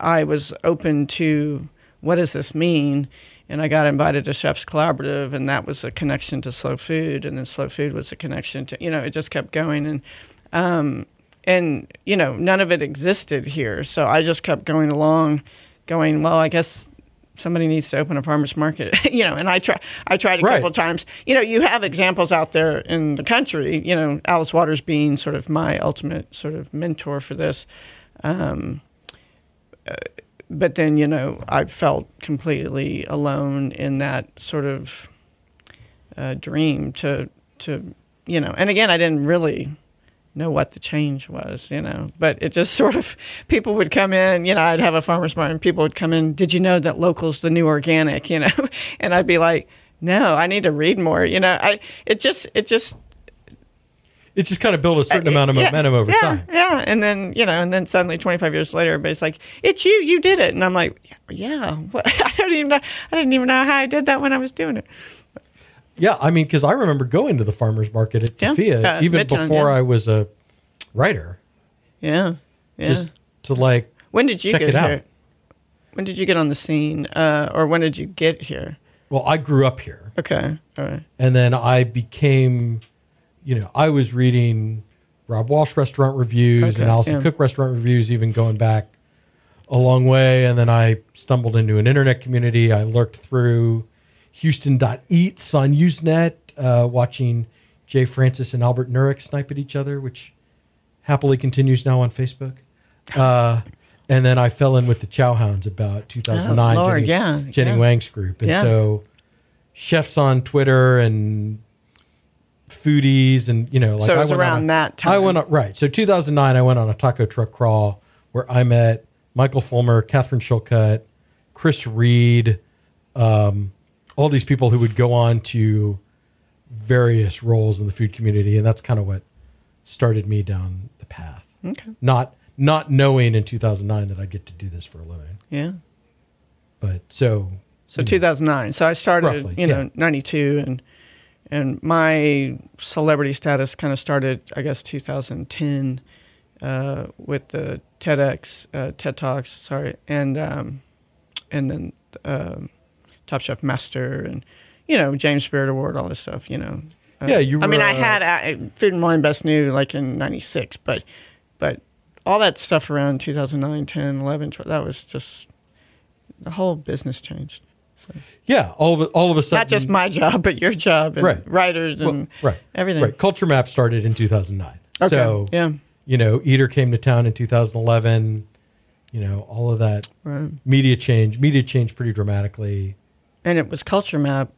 I was open to what does this mean, and I got invited to Chefs Collaborative, and that was a connection to Slow Food, and then Slow Food was a connection to you know it just kept going, and um, and you know none of it existed here, so I just kept going along, going well I guess somebody needs to open a farmers market you know and i try i tried a Right. couple times. You know you have examples out there in the country you know alice waters being sort of my ultimate sort of mentor for this. Um, uh, but then you know i felt completely alone in that sort of uh, dream to to you know and again i didn't really know what the change was, you know. But it just sort of people would come in, you know, I'd have a farmer's market and people would come in, did you know that local's the new organic, you know? And I'd be like, no, I need to read more, you know. I it just it just It just kind of built a certain uh, amount of yeah, momentum over yeah, time. Yeah, and then you know, and then suddenly, twenty five years later, everybody's like, "It's you, you did it," and I'm like, "Yeah, what? I don't even know, I didn't even know how I did that when I was doing it." Yeah, I mean, because I remember going to the farmers market at Yeah, Tafia uh, even Midtown, before yeah. I was a writer, Yeah, yeah. just to like when did you check get it out. here? When did you get on the scene, uh, or when did you get here? Well, I grew up here, Okay, all right. and then I became, you know, I was reading Robb Walsh restaurant reviews Okay, and Alison yeah. Cook restaurant reviews, even going back a long way. And then I stumbled into an internet community. I lurked through Houston.eats on Usenet, uh, watching Jay Francis and Albert Nurek snipe at each other, which happily continues now on Facebook. Uh, and then I fell in with the Chowhounds about 2009. Oh, Lord, Jenny, yeah, Jenny yeah. Wang's group. And Yeah. so chefs on Twitter and foodies and, you know, like So it I was around a- that time. I went on, right. So 2009, I went on a taco truck crawl where I met Michael Fulmer, Catherine Shilcutt, Chris Reed, um, all these people who would go on to various roles in the food community, and that's kind of what started me down the path. Okay. Not not knowing in 2009 that I'd get to do this for a living, Yeah. but so So 2009. So I started, Roughly, you know, yeah. 92 and and my celebrity status kind of started I guess 2010 uh, with the TEDx uh, TED Talks, sorry, and um, and then um, Top Chef Master and you know, James Beard Award, all this stuff, you know. Uh, Yeah, you I mean, I uh, had uh, Food and Wine Best New like in 96, but but all that stuff around 2009, 10, 11, 12, that was just the whole business changed. yeah, all of all of a sudden, Not just my job, but your job and Right. writers Well, and right, everything. right. Culture Map started in 2009. Okay. So yeah. you know, Eater came to town in 2011. You know, all of that Right. media change. Media changed pretty dramatically. And it was Culture Map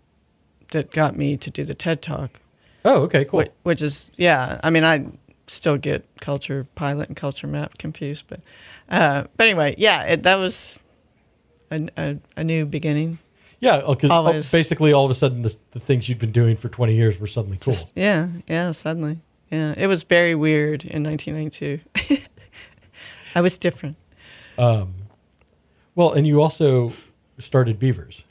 that got me to do the TED Talk, Oh, okay, cool. which, which is yeah. I mean, I still get Culture Pilot and Culture Map confused, but uh, but anyway, yeah, it, that was a, a, a new beginning. Yeah, because Always. basically all of a sudden the, the things you'd been doing for 20 years were suddenly cool. Just- yeah, yeah, suddenly. Yeah, it was very weird in 1992. I was different. Um, Well, and you also started Beavers.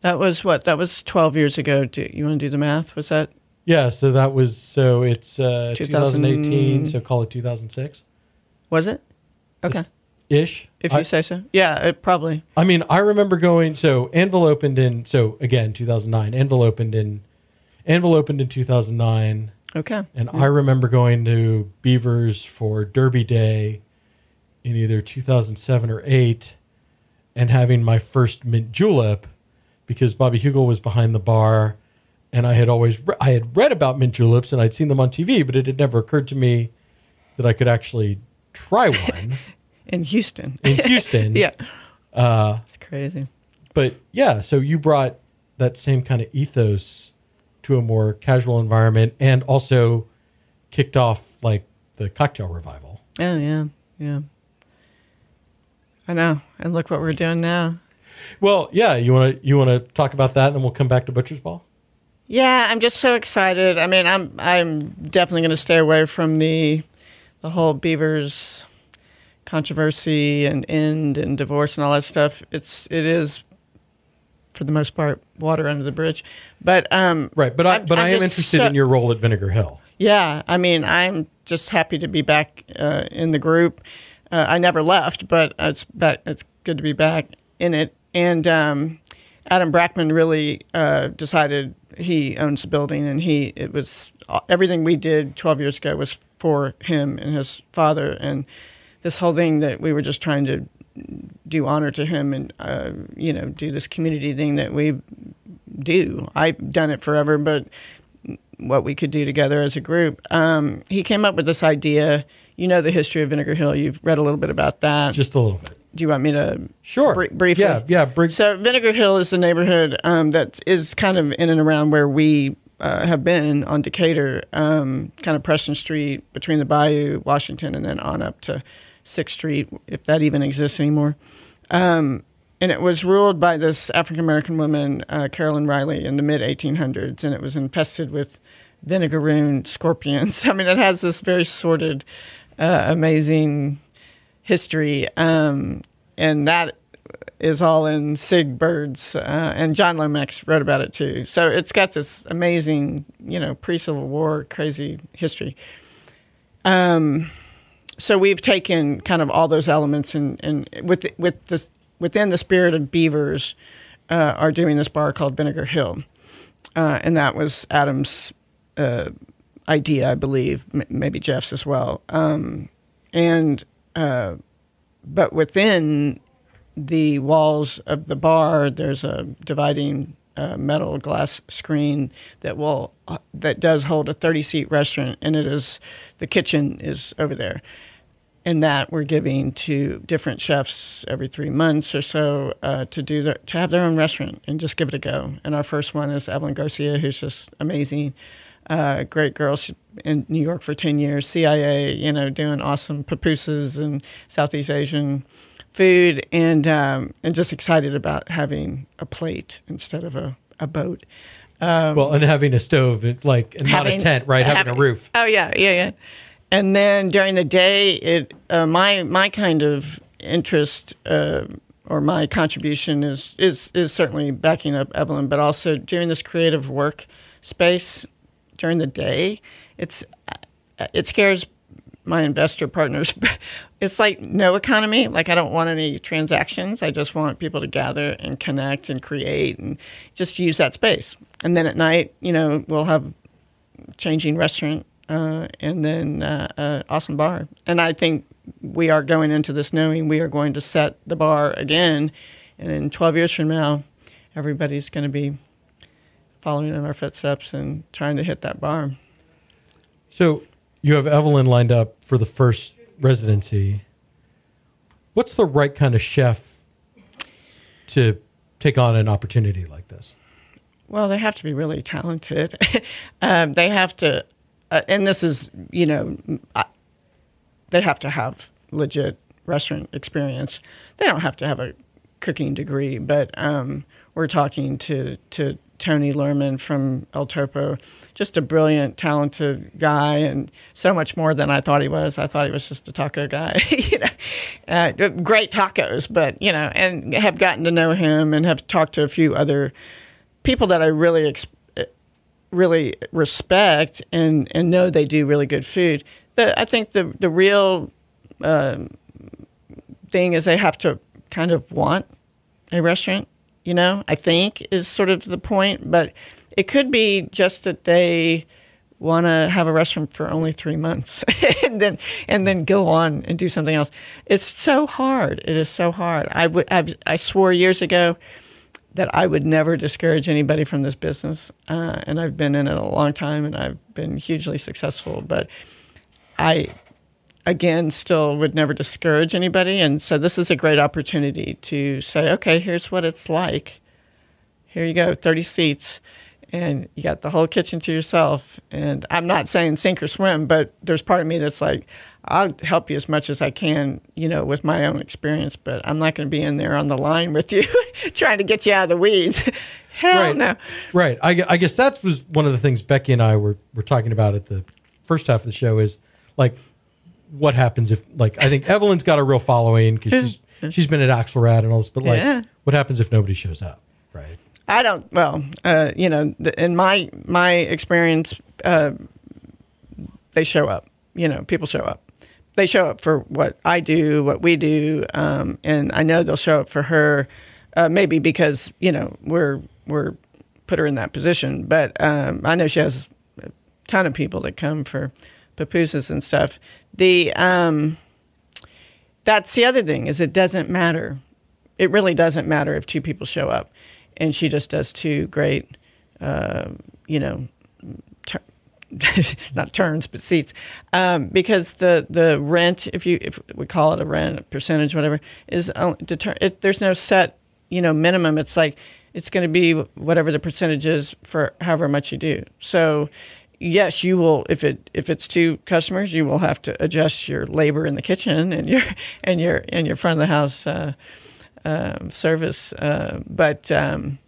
That was what? That was 12 years ago. Do you want to do the math? Was that Yeah, so that was so it's uh, 2000 2018, so call it 2006 was it? Okay, ish. if you I, say so. Yeah, it probably. I mean, I remember going. So Anvil opened in. So again, 2009. Anvil opened in. Anvil opened in 2009. Okay. And I remember going to Beavers for Derby Day in either 2007 or 8 and having my first mint julep because Bobby Heugel was behind the bar and I had always re- I had read about mint juleps and I'd seen them on TV but it had never occurred to me that I could actually try one In Houston. in Houston. yeah. Uh, it's crazy. But yeah, so you brought that same kind of ethos to a more casual environment and also kicked off like the cocktail revival. Oh yeah, yeah. I know. And look what we're doing now. Well, yeah, you want to you want to talk about that and then we'll come back to Butcher's Ball? Yeah, I'm just so excited. I mean, I'm I'm definitely going to stay away from the the whole Beavers controversy and end and divorce and all that stuff. It's it is for the most part water under the bridge. But um Right, but I I'm- but I'm I am interested so- in your role at Vinegar Hill. Yeah, I mean, I'm just happy to be back uh, in the group. Uh, I never left, but it's back, it's good to be back in it. And um, Adam Brackman really uh, decided he owns the building, and he it was everything we did 12 years ago was for him and his father, and this whole thing that we were just trying to do honor to him and uh, you know do this community thing that we do. I've done it forever, but what we could do together as a group. Um, he came up with this idea. You know the history of Vinegar Hill. You've read a little bit about that. Just a little bit. Do you want me to? Sure. br- briefly. Yeah, yeah. Br- So Vinegar Hill is the neighborhood um, that is kind of in and around where we uh, have been on Decatur, um, kind of Preston Street between the Bayou, Washington, and then on up to Sixth Street, if that even exists anymore. Um, and it was ruled by this African American woman, uh, Carolyn Riley, in the mid 1800s, and it was infested with vinegaroon scorpions. I mean, it has this very sordid, uh, amazing history, um, and that is all in Sig Byrd's, uh, and John Lomax wrote about it too. So it's got this amazing, you know, pre Civil War crazy history. Um, so we've taken kind of all those elements and, and with with this within the spirit of Beavers, uh, are doing this bar called Vinegar Hill, uh, and that was Adam's uh, idea, I believe, m- maybe Jeff's as well. Um, and uh, but within the walls of the bar, there's a dividing uh, metal glass screen that will uh, that does hold a 30 seat restaurant, and it is the kitchen is over there. And that we're giving to different chefs every three months or so uh, to do their, to have their own restaurant and just give it a go. And our first one is Evelyn Garcia, who's just amazing, uh, great girl. She in New York for ten years, CIA, you know, doing awesome pupusas and Southeast Asian food, and um, and just excited about having a plate instead of a, a boat. well, and having a stove, like, and not a tent, right? Having, a roof. Oh yeah, yeah, yeah. And then during the day, it uh, my my kind of interest uh, or my contribution is is is certainly backing up Evelyn, but also doing this creative work space during the day. It's it scares my investor partners. It's like no economy. Like I don't want any transactions. I just want people to gather and connect and create and just use that space. And then at night, you know, we'll have changing restaurant uh, and then uh, uh, awesome bar. And I think we are going into this knowing we are going to set the bar again, and in 12 years from now, everybody's going to be following in our footsteps and trying to hit that bar. So you have Evelyn lined up for the first residency. What's the right kind of chef to take on an opportunity like this? Well, they have to be really talented. um, they have to, uh, and this is, you know, I, they have to have legit restaurant experience. They don't have to have a cooking degree, but um, we're talking to to Tony Luhrman from El Topo, just a brilliant, talented guy, and so much more than I thought he was. I thought he was just a taco guy, you know, uh, great tacos, but you know, and have gotten to know him and have talked to a few other people that I really really respect and and know they do really good food. The, I think the the real um, thing is they have to kind of want a restaurant. You know, I think is sort of the point, but it could be just that they want to have a restaurant for only three months and then and then go on and do something else. It's so hard. It is so hard. I would I've, I swore years ago that I would never discourage anybody from this business, uh, and I've been in it a long time, and I've been hugely successful. But I, again, still would never discourage anybody, and so this is a great opportunity to say, okay, here's what it's like. Here you go, thirty seats, and you got the whole kitchen to yourself. And I'm not saying sink or swim, but there's part of me that's like, I'll help you as much as I can, you know, with my own experience, but I'm not going to be in there on the line with you trying to get you out of the weeds. Hell right. no. Right. I, I guess that was one of the things Becky and I were, were talking about at the first half of the show is like, what happens if, like, I think Evelyn's got a real following because she's, she's been at Axelrad and all this, but like, Yeah. what happens if nobody shows up? Right. I don't. Well, uh, you know, in my my experience, uh, they show up. You know, people show up. They show up for what I do, what we do, um, and I know they'll show up for her. Uh, maybe because you know we're we're put her in that position, but um, I know she has a ton of people that come for pupusas and stuff. The um, that's the other thing is it doesn't matter. It really doesn't matter if two people show up, and she just does two great, uh, you know, not turns but seats, um, because the the rent, if you if we call it a rent a percentage, whatever, is uh, deter- it, there's no set you know minimum. It's like it's going to be whatever the percentage is for however much you do. So yes, you will. If it if it's two customers, you will have to adjust your labor in the kitchen and your and your and your front of the house uh, um service. Uh, but um,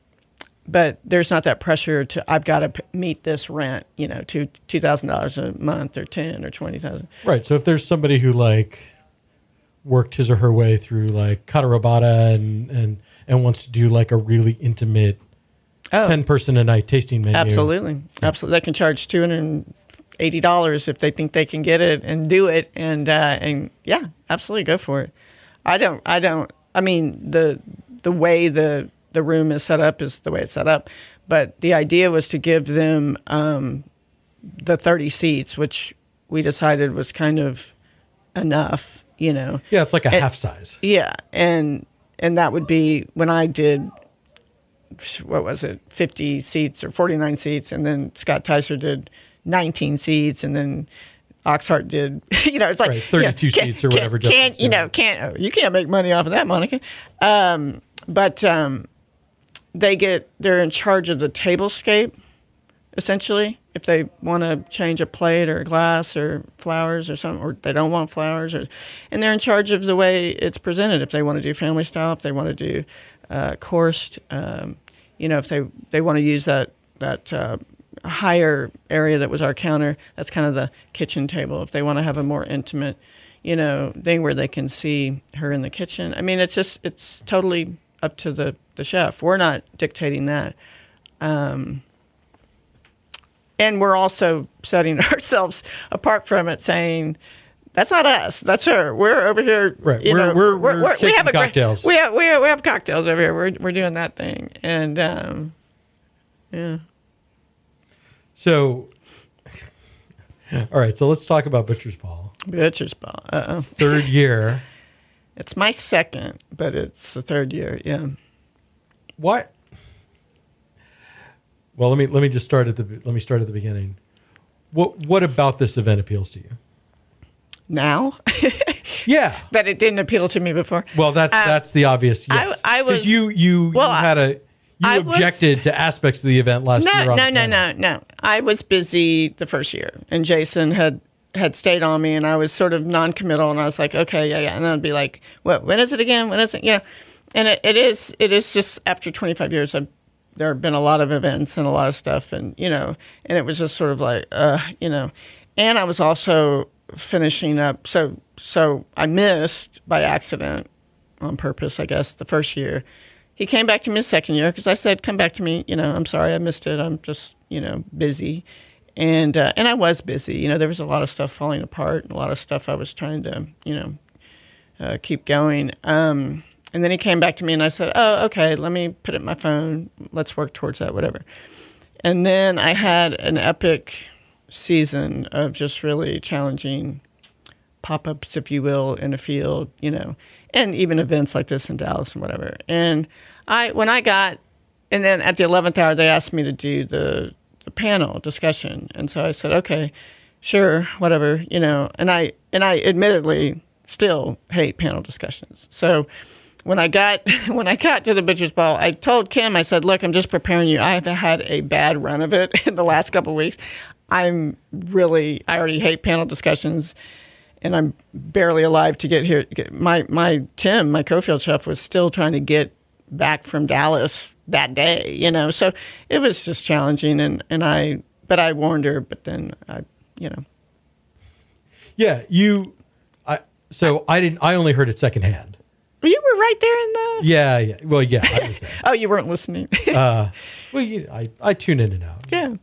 but there's not that pressure to I've got to meet this rent. You know, two two thousand dollars a month or ten or twenty thousand. Right. So if there's somebody who like worked his or her way through like kata and and and wants to do like a really intimate Oh. ten person a night tasting menu. Absolutely, absolutely. They can charge two hundred and eighty dollars if they think they can get it and do it, and uh, and yeah, absolutely go for it. I don't, I don't. I mean, the the way the the room is set up is the way it's set up, but the idea was to give them um, the thirty seats, which we decided was kind of enough. You know, Yeah, it's like a And- half size. yeah, and and that would be when I did what was it, fifty seats or forty nine seats, and then Scott Tycer did nineteen seats, and then Oxheart did, you know, it's like Right, you know, 32 seats or whatever Can't, can't you know? Can't you can't make money off of that, Monica? Um, but um, they get they're in charge of the tablescape essentially if they want to change a plate or a glass or flowers or something or they don't want flowers or and they're in charge of the way it's presented if they want to do family style if they want to do uh, coursed um, you know if they they want to use that that uh, higher area that was our counter that's kind of the kitchen table. If they want to have a more intimate you know thing where they can see her in the kitchen i mean it's just it's totally up to the the chef. We're not dictating that. Um, and we're also setting ourselves apart from it, saying that's not us. That's her. We're over here. Right. We're- know, we're- we're we shaking have a great- cocktails. we have we have, we have cocktails over here. We're we're doing that thing, and um, yeah. So, all right. So let's talk about Butcher's Ball. Butcher's ball. Uh oh. Third year. It's my second, but it's the third year. Yeah. What? Well, let me let me just start at the let me start at the beginning. What what about this event appeals to you? Now Yeah. that it didn't appeal to me before. Well, that's Um, that's the obvious. I- Yes. I 'Cause was- you you well, you had a you I was- objected to aspects of the event last no, year. on no, no, no, no. I was busy the first year, and Jason had had stayed on me, and I was sort of non-committal, and I was like, okay, yeah, yeah, and I'd be like, what? When is it again? When is it? You know, and it, it is it is just after 25 years, I've, there have been a lot of events and a lot of stuff, and you know, and it was just sort of like, uh, you know, and I was also finishing up, so so I missed by accident on purpose, I guess, the first year. He came back to me the second year because I said, "Come back to me." You know, I'm sorry I missed it. I'm just you know busy, and uh, and I was busy. You know, there was a lot of stuff falling apart and a lot of stuff I was trying to you know uh, keep going. Um, and then he came back to me and I said, "Oh, okay. Let me put it in my phone. Let's work towards that. Whatever." And then I had an epic season of just really challenging pop-ups, if you will, in a field, you know, and even events like this in Dallas and whatever. And I, when I got, and then at the eleventh hour, they asked me to do the the panel discussion, and so I said, okay, sure, whatever, you know. And I and I admittedly still hate panel discussions. So when I got when I got to the butcher's ball, I told Kim, I said, "Look, I'm just preparing you. I've had a bad run of it in the last couple of weeks. I'm really, I already hate panel discussions." and I'm barely alive to get here. My my Tim, my co-field chef, was still trying to get back from Dallas that day. You know, so it was just challenging, and and I, but I warned her. But then I, you know, Yeah, you. I so I didn't. I only heard it secondhand. you were right there in the. Yeah, yeah. Well, yeah, I was there. Oh, you weren't listening. Uh, well, you, I I tune in and out. yeah.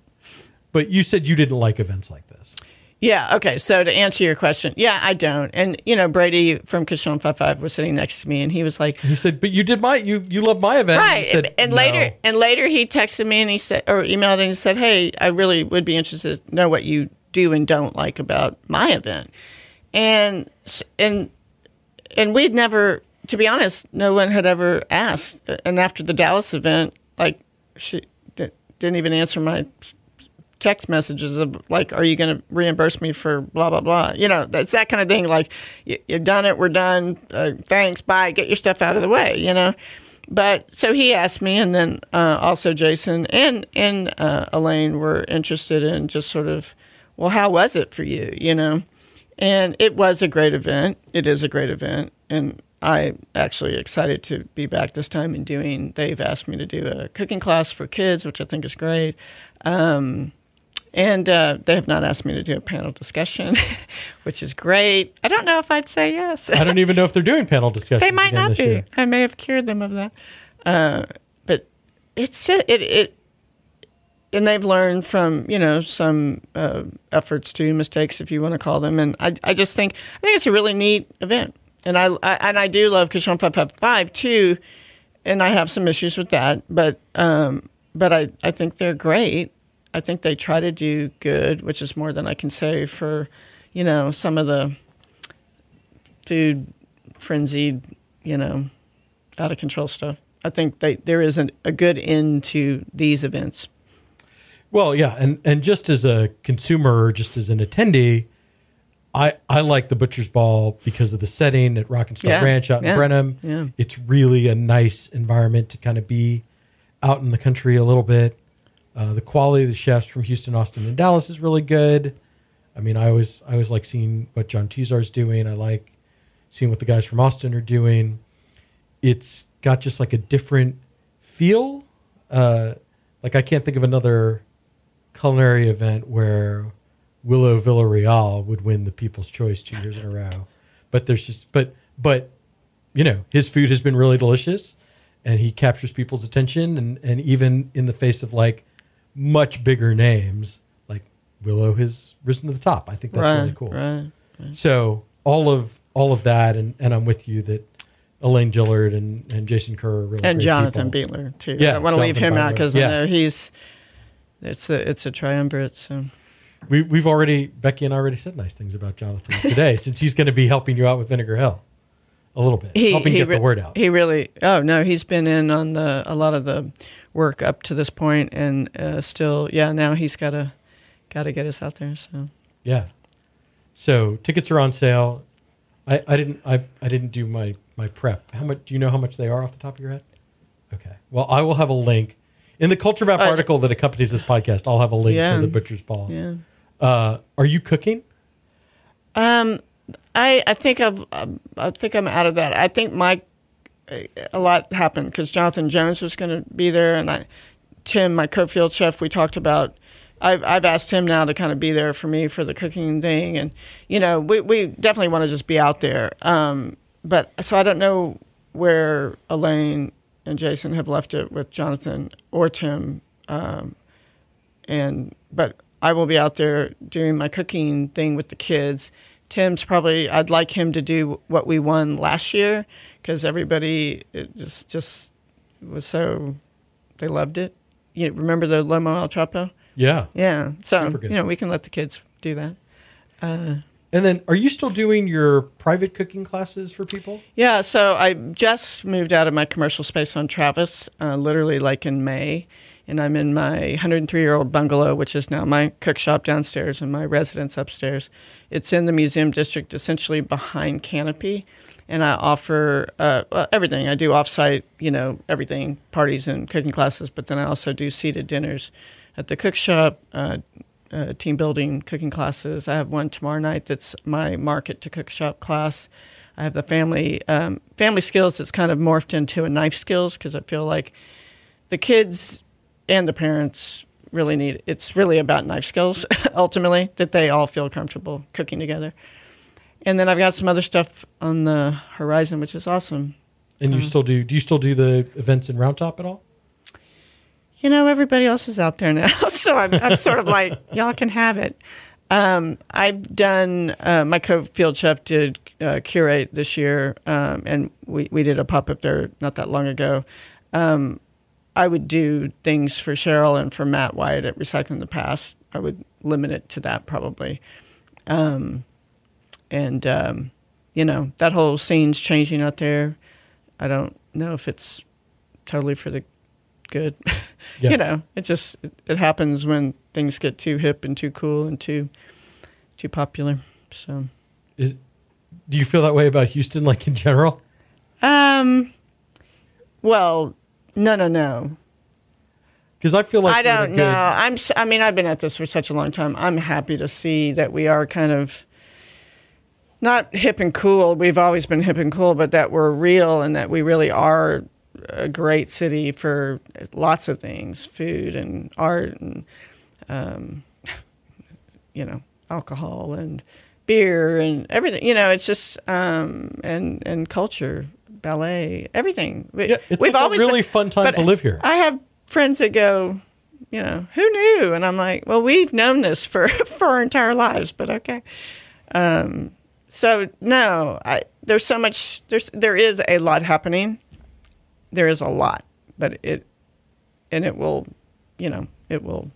But you said you didn't like events like this. Yeah. Okay. So to answer your question, yeah, I don't. And you know, Brady from Cochon Five Five was sitting next to me, and he was like, He said, "But you did my you you love my event." right. He said, and and "No." later, and later, he texted me and he said, or emailed and he said, "Hey, I really would be interested to know what you do and don't like about my event." And and and we'd never, to be honest, no one had ever asked. And after the Dallas event, like she didn't even answer my text messages of like, "Are you going to reimburse me for blah blah blah?" You know, that's that kind of thing. Like, you, you've done it, we're done. Uh, thanks, bye. Get your stuff out of the way. You know. But so he asked me, and then uh, also Jason and and uh, Elaine were interested in just sort of, well, how was it for you? You know, and it was a great event. It is a great event, and I'm actually excited to be back this time and doing. They've asked me to do a cooking class for kids, which I think is great. Um, and uh, they have not asked me to do a panel discussion, which is great. I don't know if I'd say yes. I don't even know if they're doing panel discussions. they might not be. Year. I may have cured them of that. Uh, but it's it it and they've learned from you know some uh, efforts to mistakes, if you want to call them. And I I just think I think it's a really neat event, and I, I and I do love Cochon Five Five Five too, and I have some issues with that, but um, but I I think they're great. I think they try to do good, which is more than I can say for, you know, some of the food frenzied, you know, out of control stuff. I think they, there is an, a good end to these events. Well, yeah, and and just as a consumer, or just as an attendee, I I like the Butcher's Ball because of the setting at Rock and Star Yeah, Ranch out in yeah, Brenham. yeah. It's really a nice environment to kind of be out in the country a little bit. Uh, the quality of the chefs from Houston, Austin, and Dallas is really good. I mean, I always I always like seeing what John Tesar's doing. I like seeing what the guys from Austin are doing. It's got just like a different feel. Uh, like I can't think of another culinary event where Willow Villarreal would win the People's Choice two years in a row. But there's just but but you know his food has been really delicious, and he captures people's attention, and and even in the face of like much bigger names, like Willow has risen to the top. I think that's right, really cool. Right. So all of all of that, and and I'm with you that Elaine Gillard and and Jason Kerr are really And Jonathan people. Beitler too. Yeah, I want to leave him out because Yeah. I know he's it's a it's a triumvirate. So We, we've already Becky and I already said nice things about Jonathan today, since he's going to be helping you out with Vinegar Hill a little bit, helping get re- the word out. He really. Oh no, he's been in on the a lot of the work up to this point, and uh, still, yeah. Now he's got to got to get us out there. So yeah. So tickets are on sale. I, I didn't I, I didn't do my my prep. How much do you know how much they are off the top of your head? Okay. Well, I will have a link in the Culture Map Uh, article that accompanies this podcast. I'll have a link Yeah. to the Butcher's Ball. yeah. Uh, are you cooking? Um, I I think I've I think I'm out of that. I think my a lot happened because Jonathan Jones was going to be there, and I Tim, my co-field chef, we talked about. I've I've asked him now to kind of be there for me for the cooking thing, and you know we we definitely want to just be out there. Um, but so I don't know where Elaine and Jason have left it with Jonathan or Tim. Um, and but I will be out there doing my cooking thing with the kids. Tim's probably I'd like him to do what we won last year because everybody it just just was so they loved it. You remember the Lomo al Trapo? Yeah. Yeah. So you know we can let the kids do that. And then, are you still doing your private cooking classes for people? Yeah, so I just moved out of my commercial space on Travis, uh, literally like in May, and I'm in my 103 year old bungalow, which is now my cook shop downstairs and my residence upstairs. It's in the museum district, essentially behind Canopy, and I offer uh, well, everything. I do offsite, you know, everything, parties and cooking classes, but then I also do seated dinners at the cook shop. Uh, uh, team building cooking classes. I have one tomorrow night that's my market to cook shop class. I have the family um, family skills that's kind of morphed into a knife skills because I feel like the kids and the parents really need it's really about knife skills ultimately that they all feel comfortable cooking together. And then I've got some other stuff on the horizon, which is awesome. And you still do? Do you still do the events in Round Top at all? you know, everybody else is out there now. so I'm, I'm sort of like, y'all can have it. Um, I've done uh, my co-field chef did uh, curate this year, um, and we, we did a pop up there not that long ago. Um, I would do things for Cheryl and for Matt White at Recycling the Past. I would limit it to that probably, um, and um, you know that whole scene's changing out there. I don't know if it's totally for the good. Yeah. you know, it just it, it happens when things get too hip and too cool and too too popular. So, Is do you feel that way about Houston, like in general? um, well, no, no, no. Because I feel like I we're in a don't know. I'm. s- I mean, I've been at this for such a long time. I'm happy to see that we are kind of not hip and cool. We've always been hip and cool, but that we're real and that we really are a great city for lots of things, food and art and um, you know alcohol and beer and everything. You know, it's just um, and and culture, ballet, everything. We, Yeah, it's like a really fun time to live here. I have friends that go, you know, who knew? And I'm like, well, we've known this for for our entire lives, but okay. Um, so no, I there's so much there's there is a lot happening. There is a lot, but it and it will, you know, it will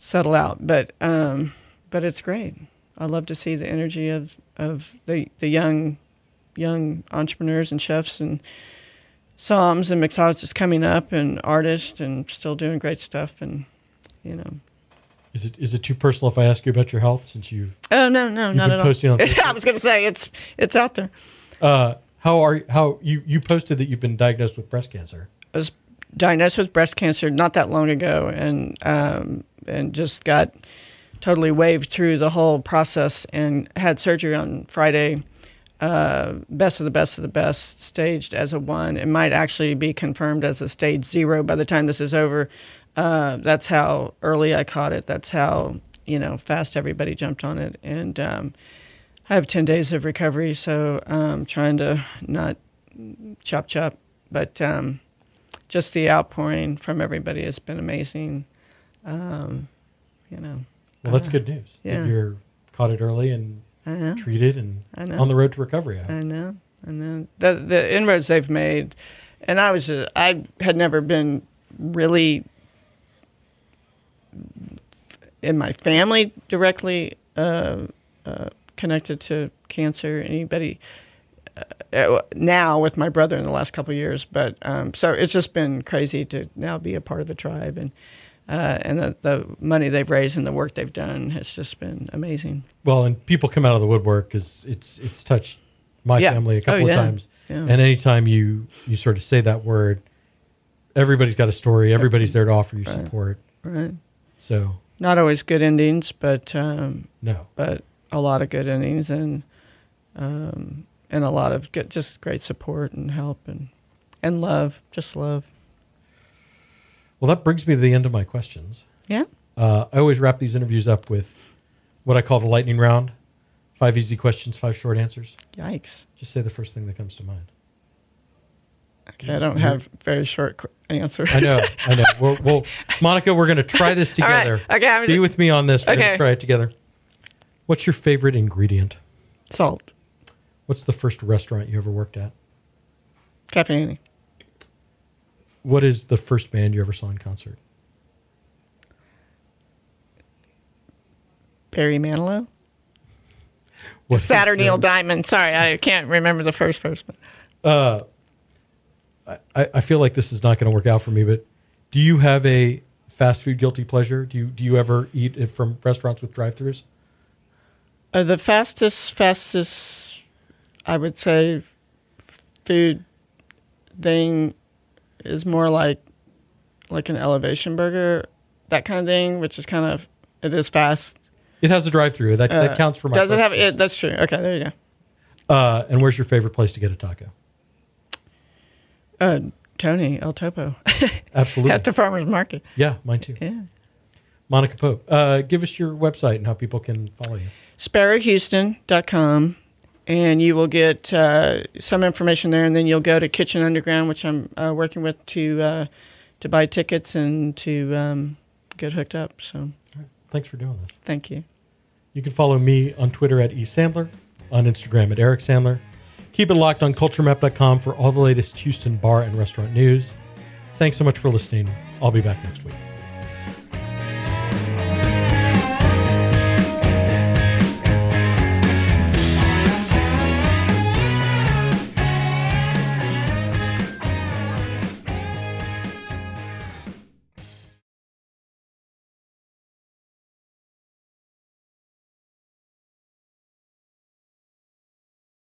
settle out. But um, but it's great. I love to see the energy of of the the young young entrepreneurs and chefs and somms and mixologists coming up and artists and still doing great stuff and you know Is it is it too personal if I ask you about your health since you oh no no not at all on i was going to say it's it's out there uh, how are how you you posted that you've been diagnosed with breast cancer? I was diagnosed with breast cancer not that long ago, and um, and just got totally waved through the whole process and had surgery on Friday. Uh, best of the best of the best, staged as a one. It might actually be confirmed as a stage zero by the time this is over. Uh, that's how early I caught it. That's how you know fast everybody jumped on it, and um, I have ten days of recovery. So I'm trying to not chop chop, but um, just the outpouring from everybody has been amazing. Um, you know, Well, that's good news. that yeah. you're caught it early and I know, treated and on the road to recovery. I. I know, I know. The the inroads they've made, and I was uh, I had never been really in my family directly uh, uh, connected to cancer. Anybody uh, now with my brother in the last couple of years, but um, so it's just been crazy to now be a part of the tribe and. Uh, and the, the money they've raised and the work they've done has just been amazing. Well, and people come out of the woodwork because it's it's touched my Yeah. family a couple Oh, of times. Yeah. And anytime you you sort of say that word, everybody's got a story. Everybody's there to offer you Right. support. Right. So Not always good endings, but um, no, but a lot of good endings and um, and a lot of good, just great support and help and and love, just love. Well, that brings me to the end of my questions. Yeah. Uh, I always wrap these interviews up with what I call the lightning round: five easy questions, five short answers. Yikes. Just say the first thing that comes to mind. Okay, I don't have very short answers. I know, I know. We'll, we'll, Monica, we're going to try this right. together. Okay, I'm Be just- with me on this. We're going Okay. to try it together. What's your favorite ingredient? Salt. What's the first restaurant you ever worked at? Cafe Annie. What is the first band you ever saw in concert? Barry Manilow. What your- Neil Diamond. Sorry, I can't remember the first person. I, I feel like this is not going to work out for me, but do you have a fast food guilty pleasure? Do you do you ever eat it from restaurants with drive-throughs? Uh, the fastest, fastest, I would say, food thing is more like like an elevation burger, that kind of thing, which is kind of it is fast. It has a drive-through. That, that Uh, counts for my. Does it have it? That's true. Okay, there you go. Uh, and where's your favorite place to get a taco? Uh, Tony El Topo Absolutely. at the farmers market. yeah, mine too. Yeah. Monica Pope. Uh, give us your website and how people can follow you. sparrowhouston.com and you will get uh, some information there and then you'll go to kitchen underground which i'm uh, working with to uh, to buy tickets and to um, get hooked up so right. Thanks for doing this. thank you You can follow me on Twitter at eSandler, on Instagram at Eric Sandler. Keep it locked on culturemap.com for all the latest Houston bar and restaurant news. Thanks so much for listening. I'll be back next week.